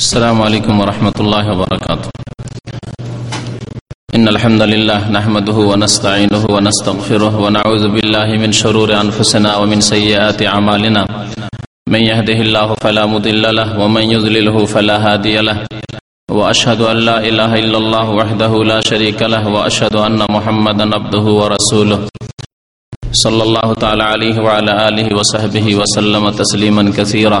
السلام عليكم ورحمة الله وبركاته. إن الحمد لله نحمده ونستعينه ونستغفره ونعوذ بالله من شرور أنفسنا ومن سيئات أعمالنا. من يهده الله فلا مضل له ومن يضلله فلا هادي له. وأشهد أن لا إله إلا الله وحده لا شريك له وأشهد أن محمدا عبده ورسوله. صلى الله تعالى عليه وعلى آله وصحبه وسلم تسليما كثيرا.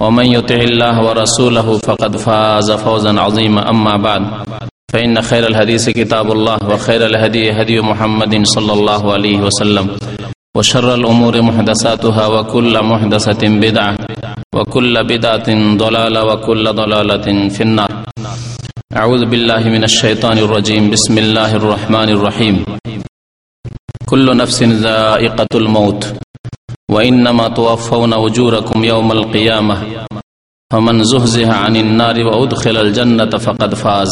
ومن يطع الله ورسوله فقد فاز فوزا عظيما. أما بعد فإن خير الحديث كتاب الله وخير الهدي هدي محمد صلى الله عليه وسلم وشر الأمور محدثاتها وكل محدثة بدعة وكل بدعة ضلالة وكل ضلالة في النار. أعوذ بالله من الشيطان الرجيم. بسم الله الرحمن الرحيم. كل نفس ذائقة الموت. وإنما توفون أجوركم يوم القيامة فمن زهزه عن النار وأدخل الجنة فقد فاز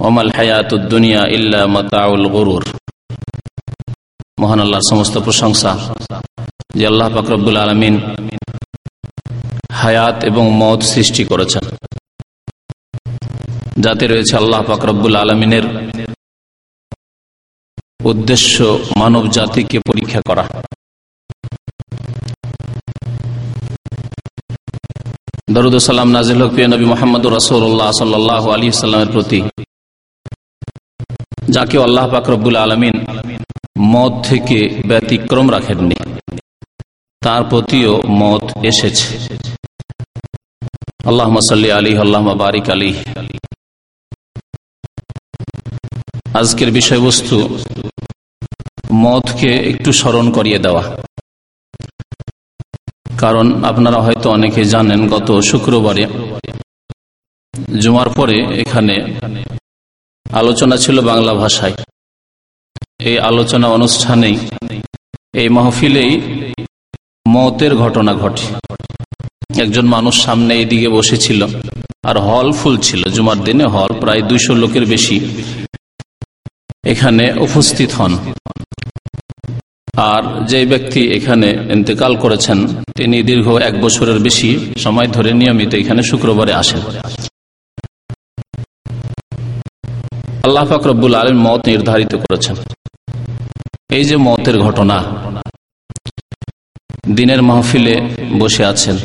وما الحياة الدنيا إلا متاع الغرور মহান আল্লাহর সমস্ত প্রশংসা যে আল্লাহ ফাকরবুল আলমিন হায়াত এবং মত সৃষ্টি করেছেন যাতে রয়েছে আল্লাহ ফাকরবুল আলমিনের উদ্দেশ্য মানব জাতিকে পরীক্ষা করা দরুদ সালাম নাজিল হক প্রিয় নবী মোহাম্মদ রসৌল্লাহ সাল্লাহ আলী সাল্লামের প্রতি। যাকে আল্লাহ পাকরবুল আলমিন মত থেকে ব্যতিক্রম রাখেননি, তার প্রতিও মত এসেছে। আল্লাহ সাল্লি আলী আল্লাহ বারিক আলী আজকের বিষয়বস্তু মতকে একটু স্মরণ করিয়ে দেওয়া। কারণ আপনারা হয়তো অনেকে জানেন, গত শুক্রবারে জুমার পরে এখানে আলোচনা ছিল বাংলা ভাষায়। এই আলোচনা অনুষ্ঠানেই, এই মাহফিলেই মতের ঘটনা ঘটে। একজন মানুষ সামনে এইদিকে বসেছিল, আর হল ফুল ছিল। জুমার দিনে হল প্রায় দুইশো লোকের বেশি এখানে উপস্থিত হন। আর যে ব্যক্তি এখানে ইন্তেকাল করেছেন, তিনি দীর্ঘ এক বছরের বেশি সময় ধরে নিয়মিত এখানে শুক্রবারে আসেন। আল্লাহ ফাকরবুল আলম মত নির্ধারিত করেছেন। এই যে মতের ঘটনা, দিনের মাহফিলে বসে আছেন,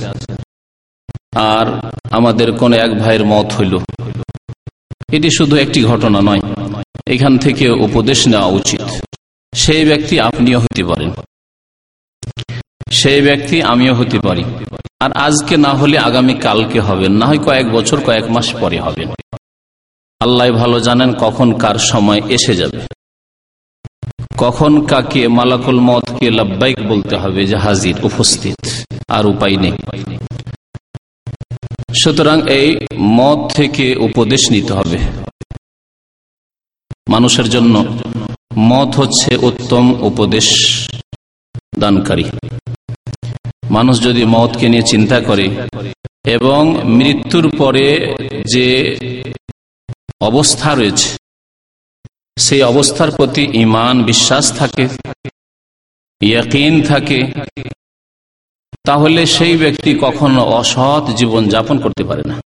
আর আমাদের কোন এক ভাইয়ের মত হইল। এটি শুধু একটি ঘটনা নয়, এখান থেকে উপদেশ নেওয়া উচিত। সেই ব্যক্তি আপনিও হতে পারেন। সেই ব্যক্তি আমিও হতে পারি। আর আজকে না হলে আগামী কালকে হবেন না হয় কয়েক বছর, কয়েক মাস পরে হবেন আল্লাহ ভালো জানেন কখন কার সময় এসে যাবে। কখন কাকে মালাকুল মতকে লাব্বাইক বলতে হবে যে হাজির, উপস্থিত, আর উপায় নেই। সুতরাং এই মত থেকে উপদেশ নিতে হবে। মানুষের জন্য মত হচ্ছে উত্তম উপদেশ দানকারী। মানুষ যদি মতকে নিয়ে চিন্তা করে এবং মৃত্যুর পরে যে অবস্থা রয়েছে, সেই অবস্থার প্রতি ইমান বিশ্বাস থাকে, ইয়াকিন থাকে, তাহলে সেই ব্যক্তি কখনো অসৎ জীবন যাপন করতে পারে না।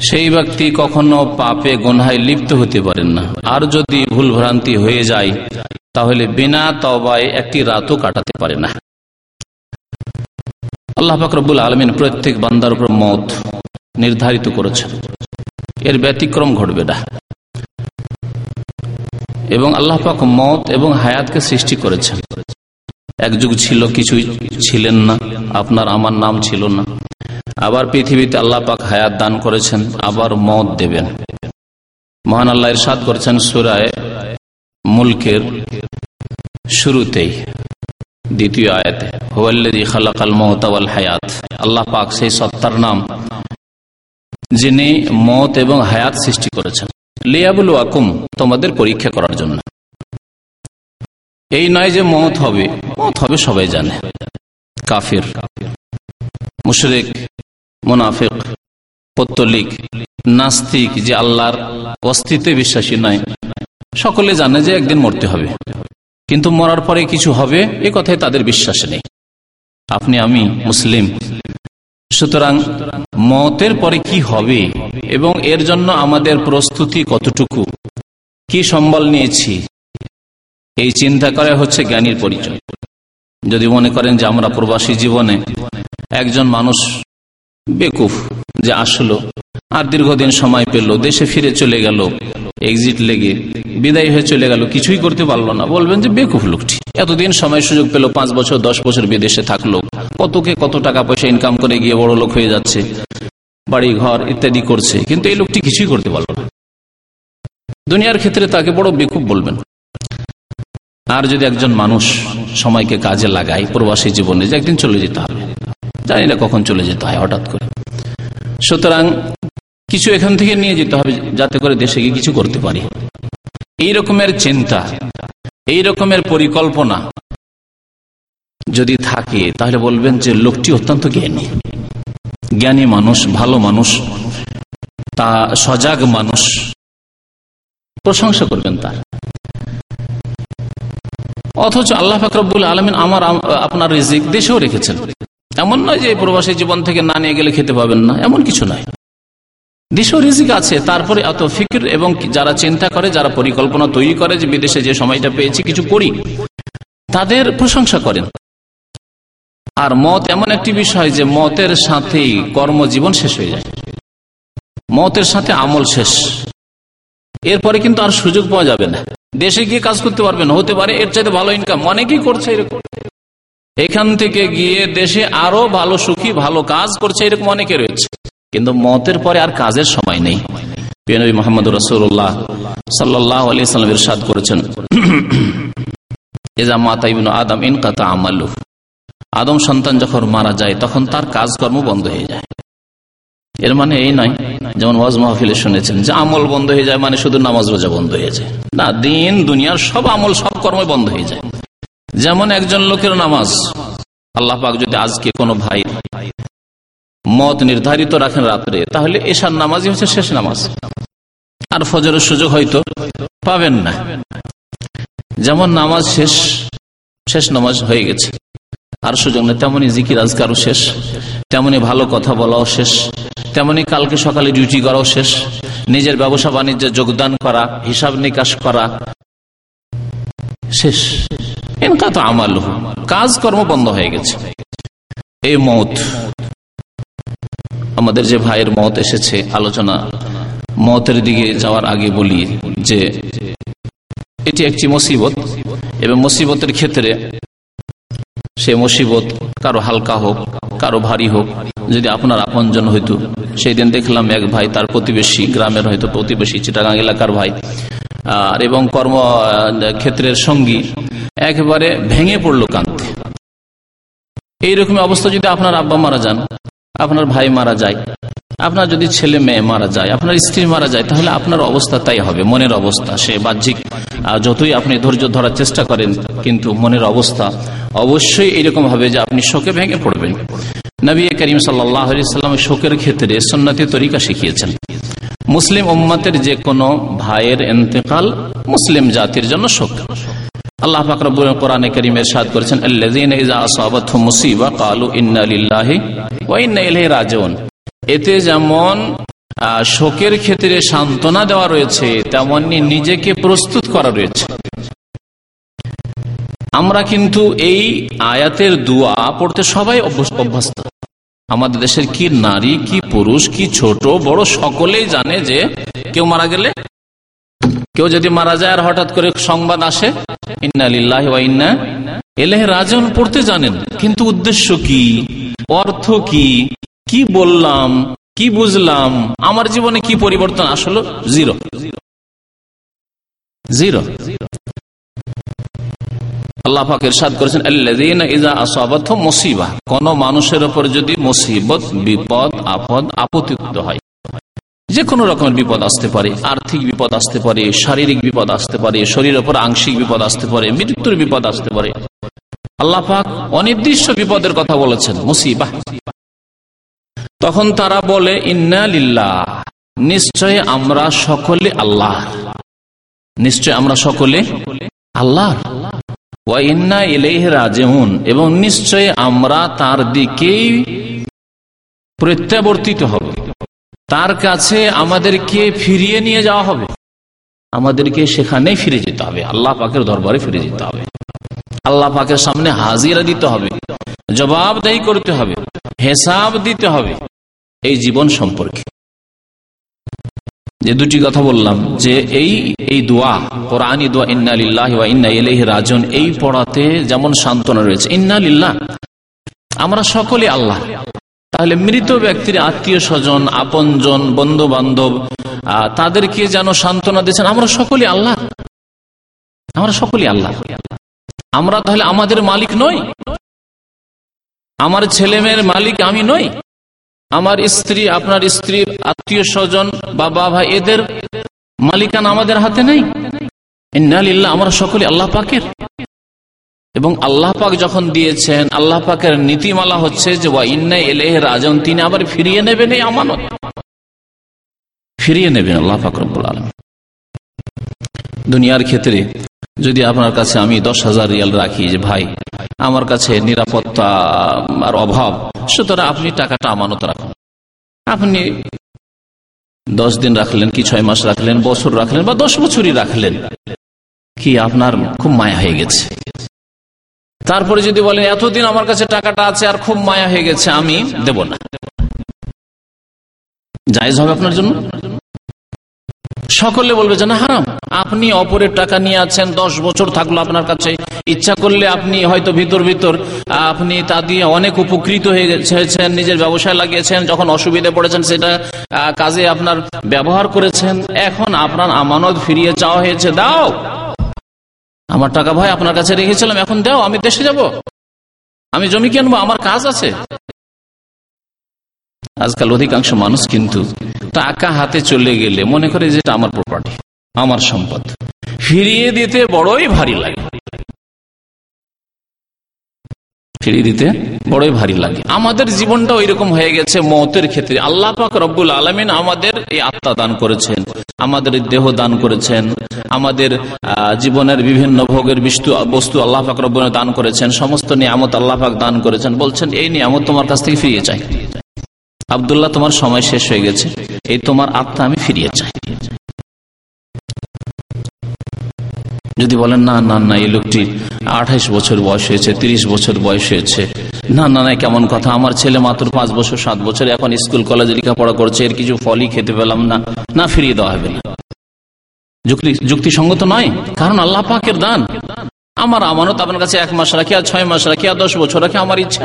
সেই ব্যক্তি কখনো পাপে গোনায় লিপ্ত হতে পারেন না। আর যদি ভুল ভ্রান্তি হয়ে যায়, তাহলে বিনা তবায় একটি রাতও কাটাতে পারে না। আল্লাহ ফাকরবুল আলমিন প্রত্যেক বান্দার উপর মত নির্ধারিত করেছেন। এর ব্যতিক্রম ঘটবে না। এবং আল্লাহ পাক মত এবং হায়াতকে সৃষ্টি করেছেন। এক যুগ ছিল, কিছুই ছিলেন না। আপনার, আমার নাম ছিল না। আবার পৃথিবীতে আল্লাহ পাক হায়াত দান করেছেন, আবার মত দেবেন। মহান আল্লাহ ইরশাদ করেছেন সুরায় মুলকের শুরুতেই, দ্বিতীয় আয়াতে, হুয়াল্লাযী খালাকাল মাউতা ওয়াল হায়াত আল্লাহ পাক সেই সত্তার নাম, যিনি মত এবং হায়াত সৃষ্টি করেছেন। লিয়াবুল ওয়াকুম তোমাদের পরীক্ষা করার জন্য। এই নয় যে মত হবে মত হবে সবাই জানে। কাফির, মুশরেক মুনাফিক, পত্তলিক, নাস্তিক যে আল্লাহর অস্তিত্বে বিশ্বাসী নয় সকলে জানে যে একদিন মরতে হবে। কিন্তু মরার পরে কিছু হবে, এ কথায় তাদের বিশ্বাস নেই। আপনি, আমি মুসলিম। সুতরাং মতের পরে কি হবে এবং এর জন্য আমাদের প্রস্তুতি কতটুকু? কি সম্বল নিয়েছি? এই চিন্তা করা হচ্ছে জ্ঞানীর পরিচয়। যদি মনে করেন যে আমরা প্রবাসী জীবনে একজন মানুষ বেকুফ যে আসলো আর দীর্ঘদিন সময় পেল, দেশে ফিরে চলে গেল এক্সিট লেগে বিদায় হয়ে চলে গেল, কিছুই করতে পারল না। বলবেন যে বেকুফ লোকটি। এতদিন সময় সুযোগ পেল, পাঁচ বছর, দশ বছর বিদেশে থাকল। কতকে কত টাকা পয়সা ইনকাম করে গিয়ে বড় লোক হয়ে যাচ্ছে, বাড়ি ঘর ইত্যাদি করছে, কিন্তু এই লোকটি কিছুই করতে পারল না। দুনিয়ার ক্ষেত্রে তাকে বড় বেকুফ বলবেন। আর যদি একজন মানুষ সময়কে কাজে লাগায়, প্রবাসী জীবনে যে একদিন চলে যেতে হবে, জানি না কখন চলে যেতে হয়, হঠাৎ করে। সুতরাং কিছু এখান থেকে নিয়ে যেতে হবে যাতে করে দেশে গিয়ে কিছু করতে পারি। এই রকমের চিন্তা, এই রকমের পরিকল্পনা যদি থাকে, তাহলে বলবেন যে লোকটি অত্যন্ত জ্ঞানী। জ্ঞানী মানুষ, ভালো মানুষ, তা সজাগ মানুষ। প্রশংসা করবেন তার। অথচ আল্লাহ ফাকরবুল আলমিন আমার আপনার রিজিক দেশেও রেখেছেন। এমন নয় যে প্রবাসী জীবন থেকে না নিয়ে গেলে খেতে পাবেন না, এমন কিছু নয়। দেশেও রিজিক আছে, তারপরে এত ফিকির এবং যারা চিন্তা করে, যারা পরিকল্পনা তৈরি করে যে বিদেশে যে সময়টা পেয়েছি, কিছু করি, তাদের প্রশংসা করেন। আর মত এমন একটি বিষয় যে মতের সাথেই কর্মজীবন শেষ হয়ে যায়। মতের সাথে আমল শেষ। এরপরে কিন্তু আর সুযোগ পাওয়া যাবে না। দেশে গিয়ে কাজ করতে পারবেন, হতে পারে, এর চাইতে ভালো ইনকাম অনেকেই করছে এরকম। এখান থেকে গিয়ে দেশে আরও ভালো সুখী, ভালো কাজ করছে এরকম অনেকে রয়েছে। কিন্তু মতের পরে আর কাজের সময় নেই। পিয়নবী মোহাম্মদ রসুল্লাহ সাল্লাহ আলি সাল্লাম ইরশাদ করেছেন। এজা মাতা ইবনু আদম ইন কাতা আমালু। আদম সন্তান যখন মারা যায়, তখন তার কাজকর্ম বন্ধ হয়ে যায়। এর মানে এই নয়, যেমন ওয়াজ মাহফিলে শুনেছেন যে আমল বন্ধ হয়ে যায় মানে শুধু নামাজ রোজা বন্ধ হয়ে যায়। না, দিন, দুনিয়ার সব আমল, সব কর্ম বন্ধ হয়ে যায়। যেমন একজন লোকের নামাজ। আল্লাহ পাক যদি আজকে কোনো ভাই মত নির্ধারিত রাখেন রাত্রে, তাহলে এশার নামাজই হচ্ছে শেষ নামাজ। আর ফজরের সুযোগ হয়তো পাবেন না। যেমন নামাজ শেষ শেষ নামাজ হয়ে গেছে। আর সুযোগ নেই, তেমনি জিকির আজকারও শেষ। তেমনি ভালো কথা বলাও শেষ। তেমনি কালকে সকালে ডিউটি করাও শেষ। নিজের ব্যবসা বাণিজ্যে যোগদান করা হিসাব নিকাশ করা, শেষ। এনকা তো আমাল কাজকর্ম বন্ধ হয়ে গেছে। এই মত, আমাদের যে ভাইয়ের মত এসেছে, আলোচনা মতের দিকে যাওয়ার আগে বলি যে এটি একটি মুসিবত, এবং মুসিবতের ক্ষেত্রে সে মুসিবত কারও হালকা হোক, কারও ভারী হোক যদি আপনার আপনজন হইতো সেই দিন দেখলাম এক ভাই তার প্রতিবেশী, গ্রামের হয়তো প্রতিবেশী, চিটাগাং এলাকার ভাই, আর এবং কর্ম ক্ষেত্রের সঙ্গী, একেবারে ভেঙে পড়ল কান্তে এইরকম অবস্থা যদি আপনার আব্বা মারা যান, আপনার ভাই মারা যায়, আপনার যদি ছেলে মেয়ে মারা যায়, আপনার স্ত্রী মারা যায়, তাহলে আপনার অবস্থা তাই হবে, মনের অবস্থা, সে বাহ্যিক যতই আপনি ধৈর্য ধরার চেষ্টা করেন, কিন্তু মনের অবস্থা অবশ্যই এরকম হবে যে আপনি শোকে ভেঙে পড়বেন। নবী করিম সাল্লাম শোকের ক্ষেত্রে সন্ন্যতি তরিকা শিখিয়েছেন। মুসলিম উম্মতের যে কোনো ভাইয়ের এতেকাল মুসলিম জাতির জন্য শোক। আল্লাহ ফাকরুল কোরআনে করিমের সাদ করেছেন মুসিবা রাজন এতে যেমন শোকের ক্ষেত্রে সান্ত্বনা দেওয়া রয়েছে, তেমনি নিজেকে প্রস্তুত করা রয়েছে। আমরা কিন্তু এই আয়াতের দোয়া পড়তে সবাই অভ্যস্ত আমাদের দেশের কি নারী, কি পুরুষ, কি ছোট, বড়, সকলেই জানে যে কেউ মারা গেলে, কেউ যদি মারা যায় আর হঠাৎ করে সংবাদ আসে, ইন্না ইন্না এলেহ রাজন পড়তে জানেন। কিন্তু উদ্দেশ্য কি? অর্থ কি? কি বললাম? কি বুঝলাম? আমার জীবনে কি পরিবর্তন আসলো? জিরো। জিরো। আল্লাহ করেছেন মুসিবা কোন মানুষের উপর যদি মুসিবত, বিপদ, আপদ হয় যে কোনো রকমের বিপদ আসতে পারে, আর্থিক বিপদ আসতে পারে, শারীরিক বিপদ আসতে পারে, শরীরের উপর আংশিক বিপদ আসতে পারে, মৃত্যুর বিপদ আসতে পারে, আল্লাহ পাক অনির্দিষ্ট বিপদের কথা বলেছেন মুসিবাহ তখন তারা বলে, ইন্না লিল্লাহ নিশ্চয় আমরা সকলে আল্লাহ। নিশ্চয় আমরা সকলে আল্লাহ। ওয়া ইলেহ এবং নিশ্চয় আমরা তার দিকেই প্রত্যাবর্তিত হব। তার কাছে আমাদেরকে ফিরিয়ে নিয়ে যাওয়া হবে। আমাদেরকে সেখানেই ফিরে যেতে হবে। আল্লাহ পাকের দরবারে ফিরে যেতে হবে। আল্লাহ পাকের সামনে হাজিরা দিতে হবে। জবাবদাহি করতে হবে। হেসাব দিতে হবে। এই জীবন সম্পর্কে। যে দুটি কথা বললাম, যে এই এই দোয়া কোরআন দোয়া, ইন্না লিল্লাহ ইন্না ইলাইহি রাজন এই পড়াতে যেমন সান্ত্বনা রয়েছে, ইন্না আমরা সকলে আল্লাহ। তাহলে মৃত ব্যক্তির আত্মীয় স্বজন, আপনজন বন্ধু বান্ধব তাদেরকে যেন সান্ত্বনা দিয়েছেন, আমরা সকলে আল্লাহ। আমরা সকলে আল্লাহ। আমরা তাহলে আমাদের মালিক নই। আমার ছেলে মেয়ের মালিক আমি নই। আমার স্ত্রী, আপনার স্ত্রীর আত্মীয় স্বজন, বাবা, ভাই, এদের মালিকান আমাদের হাতে নেই। ইন্নালিল্লাহ আমরা সকলে আল্লাহ পাকের। এবং আল্লাহ পাক যখন দিয়েছেন, আল্লাহ পাকের নীতিমালা হচ্ছে যে, ওয়া ইন্না এলেহ রাজন তিনি আবার ফিরিয়ে নেবেন এই আমানত। ফিরিয়ে নেবেন আল্লাহ পাক রব্বুল আলম দুনিয়ার ক্ষেত্রে যদি আপনার কাছে আমি দশ হাজার রিয়াল রাখি যে, ভাই আমার কাছে নিরাপত্তা আর অভাব। সুতরাং আপনি টাকাটা আমানত রাখুন। আপনি দশ দিন রাখলেন কি ছয় মাস রাখলেন, বছর রাখলেন বা দশ বছরই রাখলেন, কি আপনার খুব মায়া হয়ে গেছে? তারপরে যদি বলেন, এতদিন আমার কাছে টাকাটা আছে আর খুব মায়া হয়ে গেছে, আমি দেব না। জায়জ হবে আপনার জন্য? সকলে বলবে যে, না, হারাম। আপনি অপরের টাকা নিয়ে আছেন, দশ বছর থাকল আপনার কাছে। ইচ্ছা করলে আপনি হয়তো ভিতর ভিতর, আপনি তা দিয়ে অনেক উপকৃত হয়ে গেছেন, নিজের ব্যবসায় লাগিয়েছেন, যখন অসুবিধা পড়েছেন, সেটা কাজে আপনার ব্যবহার করেছেন। এখন আপনার আমানত ফিরিয়ে চাওয়া হয়েছে, দাও। আমার টাকা ভাই, আপনার কাছে রেখেছিলাম, এখন দাও, আমি দেশে যাব। আমি জমি কিনবো, আমার কাজ আছে। আজকাল অধিকাংশ মানুষ কিন্তু টাকা হাতে চলে গেলে মনে করে যেটা আমার প্রপার্টি আমার সম্পদ। ফিরিয়ে দিতে বড়ই ভারী লাগে। ফিরিয়ে দিতে বড়ই ভারী লাগে। আমাদের জীবনটা ওই রকম হয়ে গেছে মতের ক্ষেত্রে। আল্লাহ পাক রব্বুল আলমিন আমাদের এই আত্মা দান করেছেন, আমাদের দেহ দান করেছেন, আমাদের জীবনের বিভিন্ন ভোগের বস্তু আল্লাহ পাক রব্বুল দান করেছেন, সমস্ত নিয়ামত আল্লাহ পাক দান করেছেন, বলছেন, এই নিয়ামত তোমার কাছ থেকে ফিরিয়ে চাই। আবদুল্লাহ, তোমার সময় শেষ হয়ে গেছে। এই তোমার আত্মা আমি ফিরিয়ে চাই। যদি বলেন, না না না, এই লোকটি আঠাইশ বছর বয়স হয়েছে ৩০ বছর বয়স হয়েছে। না না না, কেমন কথা, আমার ছেলে মাত্র পাঁচ বছর, সাত বছর, এখন স্কুল, কলেজে লেখাপড়া করছে, এর কিছু ফলই খেতে পেলাম না। না, ফিরিয়ে দেওয়া হবে না। যুক্তিসঙ্গত নয়, কারণ আল্লাহ পাকের দান। আমার আমানত আপনার কাছে এক মাস রাখি, আর ছয় মাস রাখি, আর দশ বছর রাখি, আমার ইচ্ছা।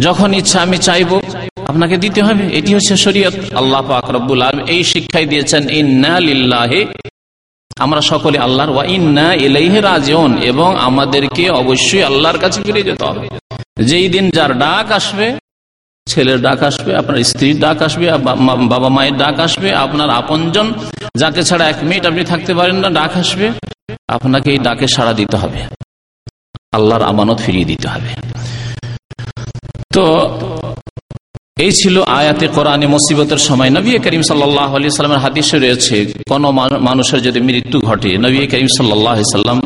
যখন ইচ্ছা আমি চাইব, আপনাকে দিতে হবে। এটি হচ্ছে শরীয়ত। আল্লাহ পাক রব্বুল আলম এই শিক্ষাই দিয়েছেন, ইন্না লিল্লাহে। আমরা সকলে আল্লাহর ওয়া ইন্না ইলাইহি রাজিউন। এবং আমাদেরকে অবশ্যই আল্লাহর কাছে ফিরে যেতে হবে। যেই দিন যার ডাক আসবে, ছেলের ডাক আসবে, আপনার স্ত্রীর ডাক আসবে বাবা মায়ের ডাক আসবে, আপনার আপনজন, যাকে ছাড়া এক মিনিট আপনি থাকতে পারেন না, ডাক আসবে, আপনাকে এই ডাকে সাড়া দিতে হবে। আল্লাহর আমানত ফিরিয়ে দিতে হবে। তো এই ছিল আয়াতে কোরআনে মুসিবতের সময়। নবী করিম সাল্লাহ সাল্লামের হাদিসে রয়েছে, কোন মানুষের যদি মৃত্যু ঘটে, নবী করিম সাল্লাহ সাল্লাম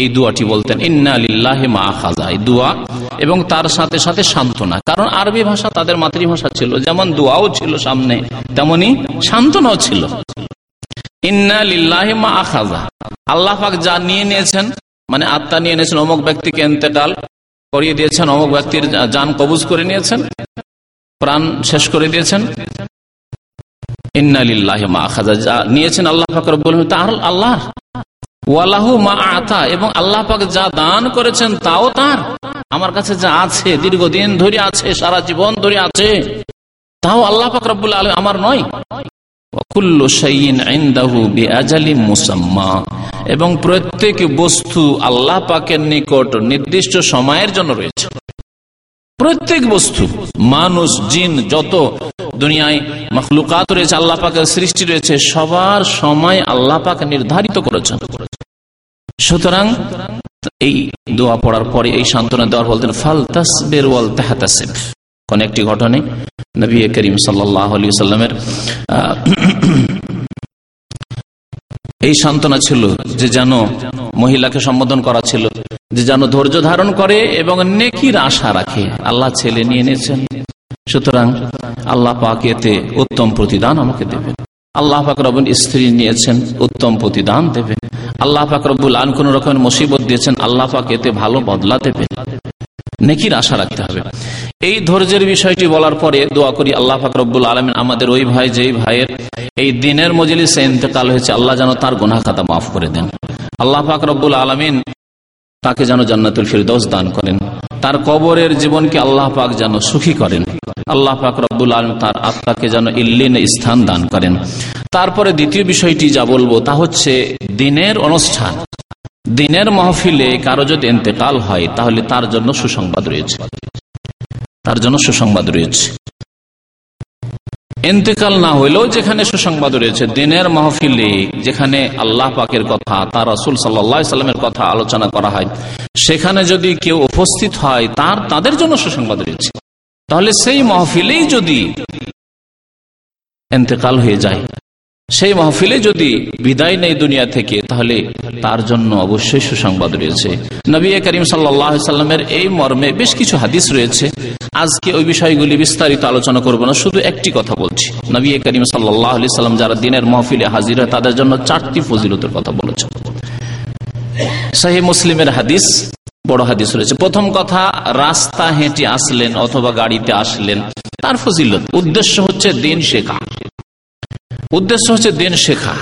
এই দুয়াটি বলতেন, ইন্না আলিল্লাহ মা খাজা এই দুয়া, এবং তার সাথে সাথে সান্ত্বনা। কারণ আরবি ভাষা তাদের মাতৃভাষা ছিল, যেমন দুয়াও ছিল সামনে, তেমনি সান্ত্বনাও ছিল। ইন্না লিল্লাহ মা খাজা আল্লাহ যা নিয়ে নিয়েছেন মানে আত্মা নিয়ে নিয়েছেন অমুক ব্যক্তিকে এন্তেকাল করিয়ে দিয়েছেন, অমুক ব্যক্তির যান কবুজ করে নিয়েছেন, প্রাণ শেষ করে দিয়েছেন। নিয়েছেন আল্লাহ তার আল্লাহ ওয়ালাহু মা আতা, এবং আল্লাহ পাক যা দান করেছেন তাও তার। আমার কাছে যা আছে, দীর্ঘদিন ধরে আছে, সারা জীবন ধরে আছে, তাও আল্লাহ পাক আমার নয়। এবং প্রত্যেক বস্তু আল্লাহ পাকের নিকট নির্দিষ্ট সময়ের জন্য রয়েছে। প্রত্যেক বস্তু, মানুষ, জিন, যত দুনিয়ায় মখলুকাত রয়েছে, আল্লাহ পাকের সৃষ্টি রয়েছে, সবার সময় আল্লাহ পাক নির্ধারিত করেছেন। সুতরাং এই দোয়া পড়ার পরে এই সান্ত্বনা দেওয়ার বলতেন, ফাল তাসবের ওয়াল তাহাতাসেব। কোন একটি ঘটনায় নবী করিম সাল্লামের এই সান্ত্বনা ছিল যে যেন মহিলাকে সম্বোধন করা ছিল, যে যেন ধৈর্য ধারণ করে এবং নেকির আশা রাখে। আল্লাহ ছেলে নিয়ে নিয়েছেন সুতরাং আল্লাহ পাক এতে উত্তম প্রতিদান আমাকে দেবেন। আল্লাহ পাক রবুল স্ত্রী নিয়েছেন, উত্তম প্রতিদান দেবেন। আল্লাহ পাক রব্বুল আন কোন রকমের মুসিবত দিয়েছেন, আল্লাহ পাক এতে ভালো বদলা দেবেন। নেকির আশা রাখতে হবে। এই ধৈর্যের বিষয়টি বলার পরে দোয়া করি আল্লাহ ফাকরবুল আলমিন আমাদের ওই ভাই, যেই ভাইয়ের এই দিনের মজলিসে ইন্তেকাল হয়েছে, আল্লাহ যেন তার গোনা খাতা মাফ করে দেন। আল্লাহ ফাকরবুল আলমিন তাকে যেন জান্নাতুল ফিরদৌস দান করেন। তার কবরের জীবনকে আল্লাহ পাক যেন সুখী করেন। আল্লাহ পাক রব্বুল আলম তার আত্মাকে যেন ইল্লিন স্থান দান করেন। তারপরে দ্বিতীয় বিষয়টি যা বলব তা হচ্ছে দিনের অনুষ্ঠান। দিনের মহফিলে কারও যদি এতেকাল হয়, তাহলে তার জন্য সুসংবাদ রয়েছে। তার জন্য সুসংবাদ রয়েছে। এতেকাল না হইলেও যেখানে সুসংবাদ রয়েছে, দিনের মহফিলে যেখানে আল্লাহ পাকের কথা, তার রসুল সাল্লামের কথা আলোচনা করা হয়, সেখানে যদি কেউ উপস্থিত হয়, তার, তাদের জন্য সুসংবাদ রয়েছে। তাহলে সেই মহফিলেই যদি এতেকাল হয়ে যায় সেই মাহফিলে যদি বিদায় নেই দুনিয়া থেকে, তাহলে তার জন্য অবশ্যই সুসংবাদ রয়েছে। নবী করিম সাল্লামের এই মর্মে বেশ কিছু হাদিস রয়েছে। আজকে ওই বিষয়গুলি বিস্তারিত আলোচনা করব না, শুধু একটি কথা বলছি। নবী করিম সাল্লাম যারা দিনের মহফিলে হাজির হয়, তাদের জন্য চারটি ফজিলতের কথা বলেছেন সাহি মুসলিমের হাদিস, বড় হাদিস রয়েছে। প্রথম কথা, রাস্তা হেঁটে আসলেন অথবা গাড়িতে আসলেন, তার ফজিলত। উদ্দেশ্য হচ্ছে দিন শেখা। উদ্দেশ্য হচ্ছে দিন শেখা।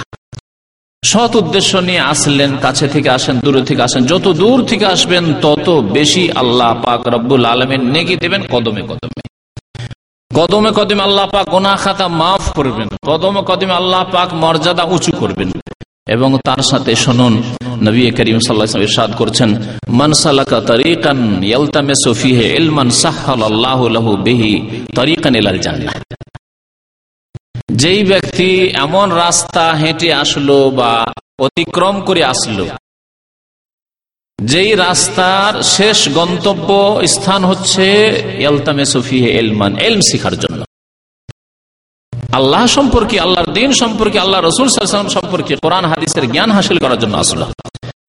সৎ উদ্দেশ্য নিয়ে আসলেন, কাছে থেকে আসেন, দূরে থেকে আসেন। যত দূর থেকে আসবেন, তত বেশি আল্লাহ পাক রব্বুল আলমের নেগে দেবেন কদমে কদমে। কদমে কদমে আল্লাহ পাক গোনা খাতা মাফ করবেন। কদমে কদমে আল্লাহ পাক মর্যাদা উঁচু করবেন। এবং তার সাথে শুনুন, নবী করিম সাল্লাহ করছেন মনসালাকা তরিকান ইয়ালতামে সফিহে ইলমান আল্লাহ বেহি তরিকান ইলাল জান্নাহ। যেই ব্যক্তি এমন রাস্তা হেঁটে আসলো বা অতিক্রম করে আসলো, যেই রাস্তার শেষ গন্তব্য স্থান হচ্ছে এলতামে সফিহে এলমান এলম শিখার জন্য। আল্লাহ সম্পর্কে, আল্লাহর দিন সম্পর্কে, আল্লাহ রসুল সম্পর্কে কোরআন, হাদিসের জ্ঞান হাসিল করার জন্য আসলো।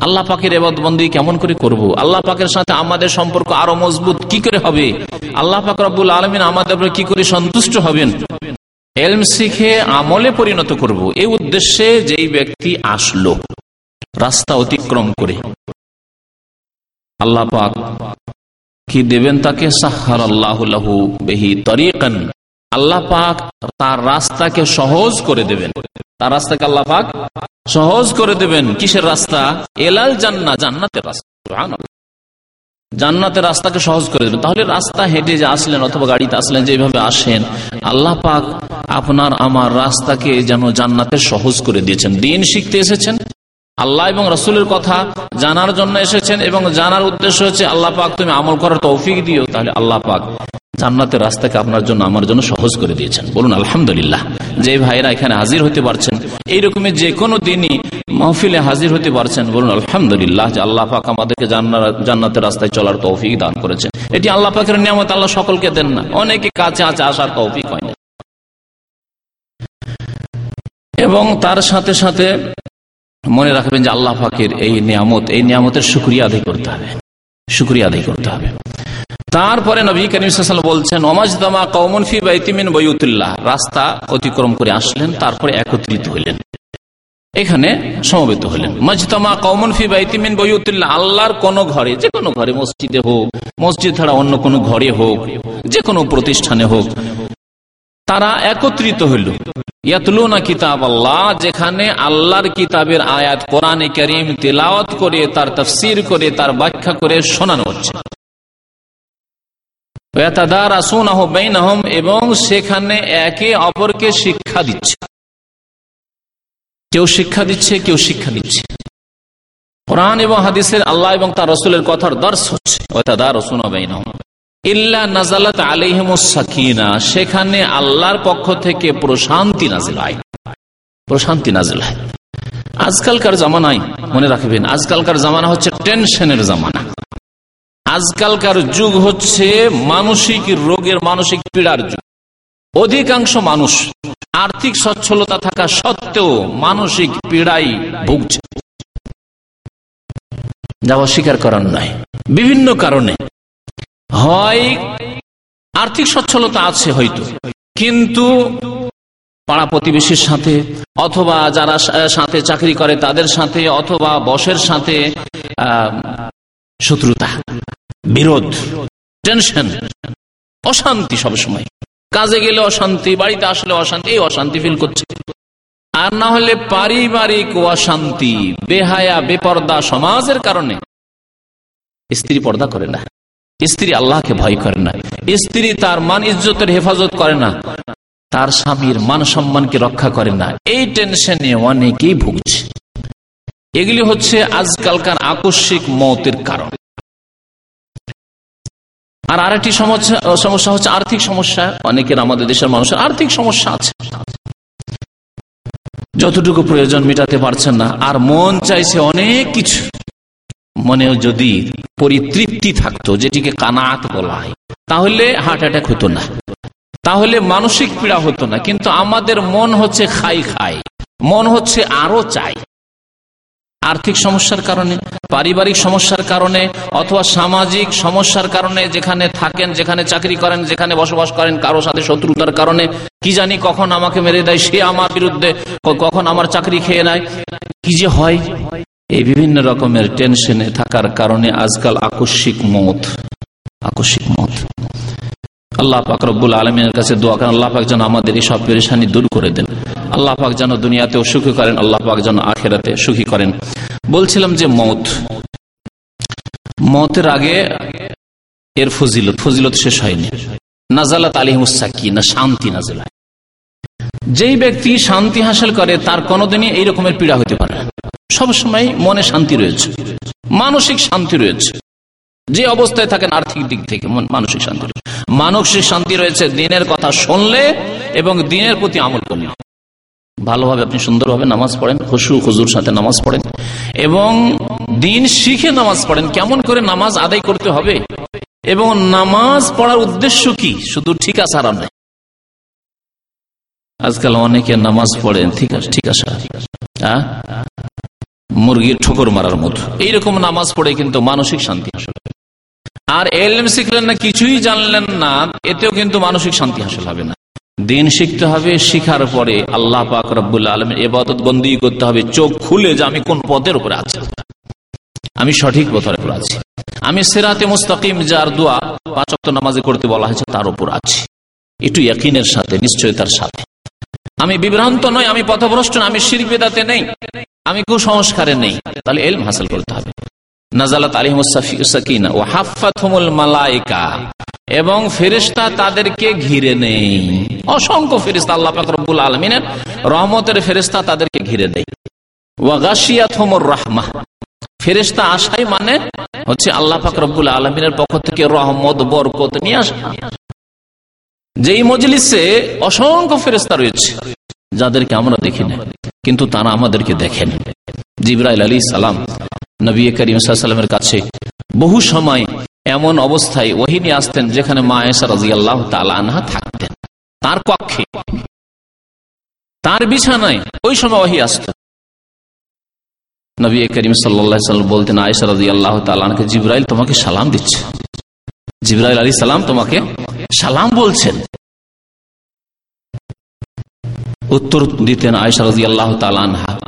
আল্লাহ পাকের এবাদবন্দি কেমন করে করব। আল্লাহ পাকের সাথে আমাদের সম্পর্ক আরও মজবুত কি করে হবে? আল্লাহ পাক রব্বুল আলমিন আমাদের কি করে সন্তুষ্ট হবেন? এলম শিখে আমলে পরিণত করব। এই উদ্দেশ্যে যেই ব্যক্তি আসলো, রাস্তা অতিক্রম করে। আল্লাহ পাক কি দেবেন তাকে? সাহার আল্লাহ বেহি তরিকান। আল্লাহ পাক তার রাস্তাকে সহজ করে দেবেন। তার রাস্তাকে আল্লাহ পাক সহজ করে দেবেন। কিসের রাস্তা? এলাল জান্না, জান্নাতের রাস্তা। জান্নাতের রাস্তাকে সহজ করে দেবেন। তাহলে রাস্তা হেঁটে যে আসলেন অথবা গাড়িতে আসলেন, যেভাবে আসেন, আল্লাহ পাক আপনার আমার রাস্তাকে যেন জান্নাতের সহজ করে দিয়েছেন। দিন শিখতে এসেছেন, আল্লাহ এবং রসুলের কথা জানার জন্য এসেছেন এবং জানার উদ্দেশ্য হচ্ছে, আল্লাহ পাক তুমি আমল করার তৌফিক দিও, তাহলে আল্লাহ পাক জান্নাতের রাস্তাকে আপনার জন্য, আমার জন্য সহজ করে দিয়েছেন। বলুন, আলহামদুলিল্লাহ। যে ভাইরা এখানে হাজির হতে পারছেন এইরকমের যে কোনো দিনই মাহফিলে হাজির হতে পারছেন, বলুন, আলহামদুলিল্লাহ, যে আল্লাহ পাক আমাদেরকে জান্নাতের রাস্তায় চলার তৌফিক দান করেছেন। এটি আল্লাহ পাকের নিয়ামত, আল্লাহ সকলকে দেন না। অনেকে কাছে আছে, আসার তৌফিক হয় না। এবং তার সাথে সাথে মনে রাখবেন যে আল্লাহ পাকের এই নিয়ামত, এই নিয়ামতের সুক্রিয়া আদায় করতে হবে। সুক্রিয়া আদায় করতে হবে। তারপরে নবী করিম বলছেন, ওমাজদামা কৌমন ফি বাইতিমিন বইউতুল্লাহ রাস্তা অতিক্রম করে আসলেন, তারপরে একত্রিত হইলেন এখানে সমবেত হলেন। মজতমা কৌমন ফি বাইতিমিন বইউতুল্লাহ আল্লাহর কোন ঘরে, যে কোনো ঘরে, মসজিদে হোক, মসজিদ ছাড়া অন্য কোনো ঘরে হোক, যে কোনো প্রতিষ্ঠানে হোক, তারা একত্রিত হইল। ইয়াতলুনা কিতাব আল্লাহ, যেখানে আল্লাহর কিতাবের আয়াত কোরআনে করিম তেলাওয়াত করে, তার তফসির করে, তার ব্যাখ্যা করে শোনানো হচ্ছে। এবং সেখানে একে অপরকে শিক্ষা দিচ্ছে। কেউ শিক্ষা দিচ্ছে, কেউ শিক্ষা দিচ্ছে কোরআন এবং হাদিসের আল্লাহ এবং তার রসুলের কথার দর্শ হচ্ছে। ইল্লা নাজালাত আলিহিম সাকিনা, সেখানে আল্লাহর পক্ষ থেকে প্রশান্তি নাজিল হয়। প্রশান্তি নাজিল হয়। আজকালকার জামানায়, মনে রাখবেন, আজকালকার জামানা হচ্ছে টেনশনের জামানা। আজকালকার যুগ হচ্ছে মানসিক রোগের মানসিক পীড়ার যুগ। অধিকাংশ মানুষ আর্থিক সচ্ছলতা থাকা সত্ত্বেও মানসিক পীড়াই ভুগছে। যা অস্বীকার করার নয়। বিভিন্ন কারণে হয়, আর্থিক সচ্ছলতা আছে হয়তো। কিন্তু পাড়া প্রতিবেশীর সাথে অথবা যারা সাথে চাকরি করে তাদের সাথে অথবা বসের সাথে শত্রুতা, বিরোধ টেনশন অশান্তি সবসময়। কাজে গেলে অশান্তি, বাড়িতে আসলে অশান্তি, এই অশান্তি ফিল করছে। আর না হলে পারিবারিক অশান্তি, বেহায়া, বেপর্দা সমাজের কারণে স্ত্রী পর্দা করে না। স্ত্রী আল্লাহকে ভয় করে না। স্ত্রী তার মান ইজ্জতের হেফাজত করে না। তার স্বামীর মান সম্মানকে রক্ষা করে না। এই টেনশনে অনেকেই ভুগছে। এগুলি হচ্ছে আজকালকার আকস্মিক মতের কারণ। আর আরেকটি সমস্যা হচ্ছে আর্থিক সমস্যা। অনেকের আমাদের দেশের মানুষের আর্থিক সমস্যা আছে। যতটুকু প্রয়োজন মেটাতে পারছেন না। আর মন চাইছে অনেক কিছু। মনেও যদি পরিতৃপ্তি থাকতো, যেটিকে কানাত বলা হয়, তাহলে হার্ট অ্যাটাক হতো না। তাহলে মানসিক পীড়া হতো না। কিন্তু আমাদের মন হচ্ছে খাই খাই, মন হচ্ছে আরও চাই। আর্থিক সমস্যার কারণে, পারিবারিক সমস্যার কারণে, অথবা সামাজিক সমস্যার কারণে, যেখানে থাকেন, যেখানে চাকরি করেন, যেখানে বসবাস করেন, কারও সাথে শত্রুতার কারণে, কি জানি কখন আমাকে মেরে দেয়, সে আমার বিরুদ্ধে কখন আমার চাকরি খেয়ে নেয়। কি যে হয়? এই বিভিন্ন রকমের টেনশনে থাকার কারণে আজকাল আকস্মিক মত আকস্মিক মত। আল্লাহ পাক রব্বুল আলমিনের কাছে দোয়া করেন, আল্লাহ পাক যেন আমাদের এই সব পেরেশানি দূর করে দেন। আল্লাহ পাক যেন দুনিয়াতেও সুখী করেন, আল্লাহ পাক যেন আখেরাতে সুখী করেন। বলছিলাম যে মত, মতের আগে এর ফজিলত ফজিলত শেষ হয়নি। নাজালাত আলিমুসাকি না শান্তি নাজিল যেই ব্যক্তি শান্তি হাসিল করে, তার কোনোদিনই এই রকমের পীড়া হতে পারে সবসময় মনে শান্তি রয়েছে, মানসিক শান্তি রয়েছে। যে অবস্থায় থাকেন আর্থিক দিক থেকে মানসিক শান্তি মানসিক শান্তি রয়েছে দিনের কথা শুনলে এবং দিনের প্রতি আমল করলে। ভালোভাবে আপনি সুন্দরভাবে নামাজ পড়েন, খুশু খুজুর সাথে নামাজ পড়েন এবং দিন শিখে নামাজ পড়েন। কেমন করে নামাজ আদায় করতে হবে এবং নামাজ পড়ার উদ্দেশ্য কি? শুধু ঠিক আছে আর নয় আজকাল অনেকে নামাজ পড়েন, ঠিক আছে ঠিক আছে। মুরগির ঠোকর মারার মতো। এইরকম নামাজ পড়ে কিন্তু মানসিক শান্তি হাসল আর এলএম শিখলেন না, কিছুই জানলেন না, এতেও কিন্তু মানসিক শান্তি হাসল হবে না। দিন শিখতে হবে, শিখার পরে আল্লাহ পাক রব্বুল্লা আলম এবাদত বন্দি করতে হবে, চোখ খুলে যে আমি কোন পথের উপরে আছি। আমি সঠিক পথের উপর আছি। আমি সেরাতে মুস্তাকিম, যার দোয়া পাঁচ নামাজে করতে বলা হয়েছে, তার উপর আছি। একটু একইনের সাথে, নিশ্চয়তার সাথে। আমি বিভ্রান্ত নই, আমি পথভ্রষ্ট আমি শির বেদাতে নেই। আমি কুসংস্কারে নেই। তাহলে এলম হাসিল করতে হবে। নাজালাত আলিমসাকিনা ও মালাইকা। এবং ফেরিস্তা তাদেরকে ঘিরে নেই। অসংখ্য ফেরিস্তা আল্লাহ আলমিনের রহমতের ফেরিস্তা তাদেরকে ঘিরে দেয়। আসাই মানে হচ্ছে আলমিনের পক্ষ থেকে রহমত, বরকত নিয়ে আসা। যেই মজলিসে অসংখ্য ফেরিস্তা রয়েছে। যাদেরকে আমরা দেখি না কিন্তু তারা আমাদেরকে দেখেন। জিব্রাইল আলী সালাম নবী করিম সাল্লামের কাছে বহু সময় এমন অবস্থায় ওহিনী আসতেন যেখানে মা এসা রাজি আল্লাহ তালানহা থাকতেন। তার কক্ষে, তার বিছানায় ওই সময় ওহি আসত। নবী করিম সাল্লাম বলতেন, আয়েশা রাজি আল্লাহ তালানকে জিব্রাইল তোমাকে সালাম দিচ্ছে। জিব্রাইল আলী সালাম তোমাকে সালাম বলছেন। উত্তর দিতেন আয়সা রাজি আল্লাহ তালানহা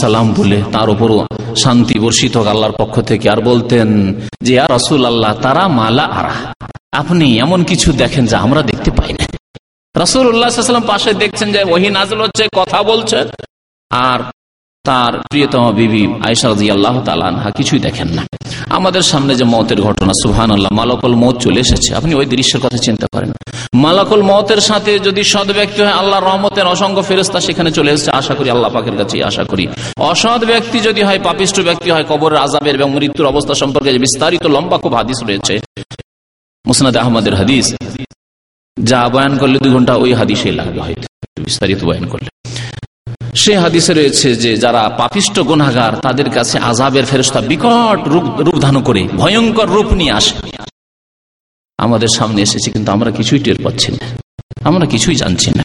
সালাম বলে তার উপর শান্তি বর্ষিত আল্লাহর পক্ষ থেকে আর বলতেন যে আর রসুল আল্লাহ তারা মালা আরা। আপনি এমন কিছু দেখেন যা আমরা দেখতে পাই না। রসুল উল্লাহাম পাশে দেখছেন যে, ওহি নাজল হচ্ছে, কথা বলছে। আর তার প্রিয়তম বিবি আয়সারদি আল্লাহ তালানহা কিছুই দেখেন না। আমাদের সামনে যে মতের ঘটনা সুহান আল্লাহ মালাকল মত চলে এসেছে, আপনি ওই দৃশ্যের কথা চিন্তা করেন মালাকুল মতের সাথে যদি সৎ ব্যক্তি হয় আল্লাহ রহমতের অসংখ্য ফেরস্তা সেখানে চলে এসেছে, আশা করি আল্লাহ পাকের কাছে আশা করি। অসৎ ব্যক্তি যদি হয়, পাপিষ্ট ব্যক্তি হয়, কবরের আজাবের এবং মৃত্যুর অবস্থা সম্পর্কে বিস্তারিত লম্বা খুব হাদিস রয়েছে, মুসনাদ আহমদের হাদিস, যা বয়ান করলে দুই ঘণ্টা ওই হাদিসে লাগবে হয়তো বিস্তারিত বয়ান করলে। সে হাদিসে রয়েছে যে যারা পাপিষ্ট গুনাগার তাদের কাছে আজাবের ফেরস্তা বিকট রূপ রূপ করে, ভয়ঙ্কর রূপ নিয়ে আসে। আমাদের সামনে এসেছে কিন্তু আমরা কিছুই টের পাচ্ছি না। আমরা কিছুই জানছি না।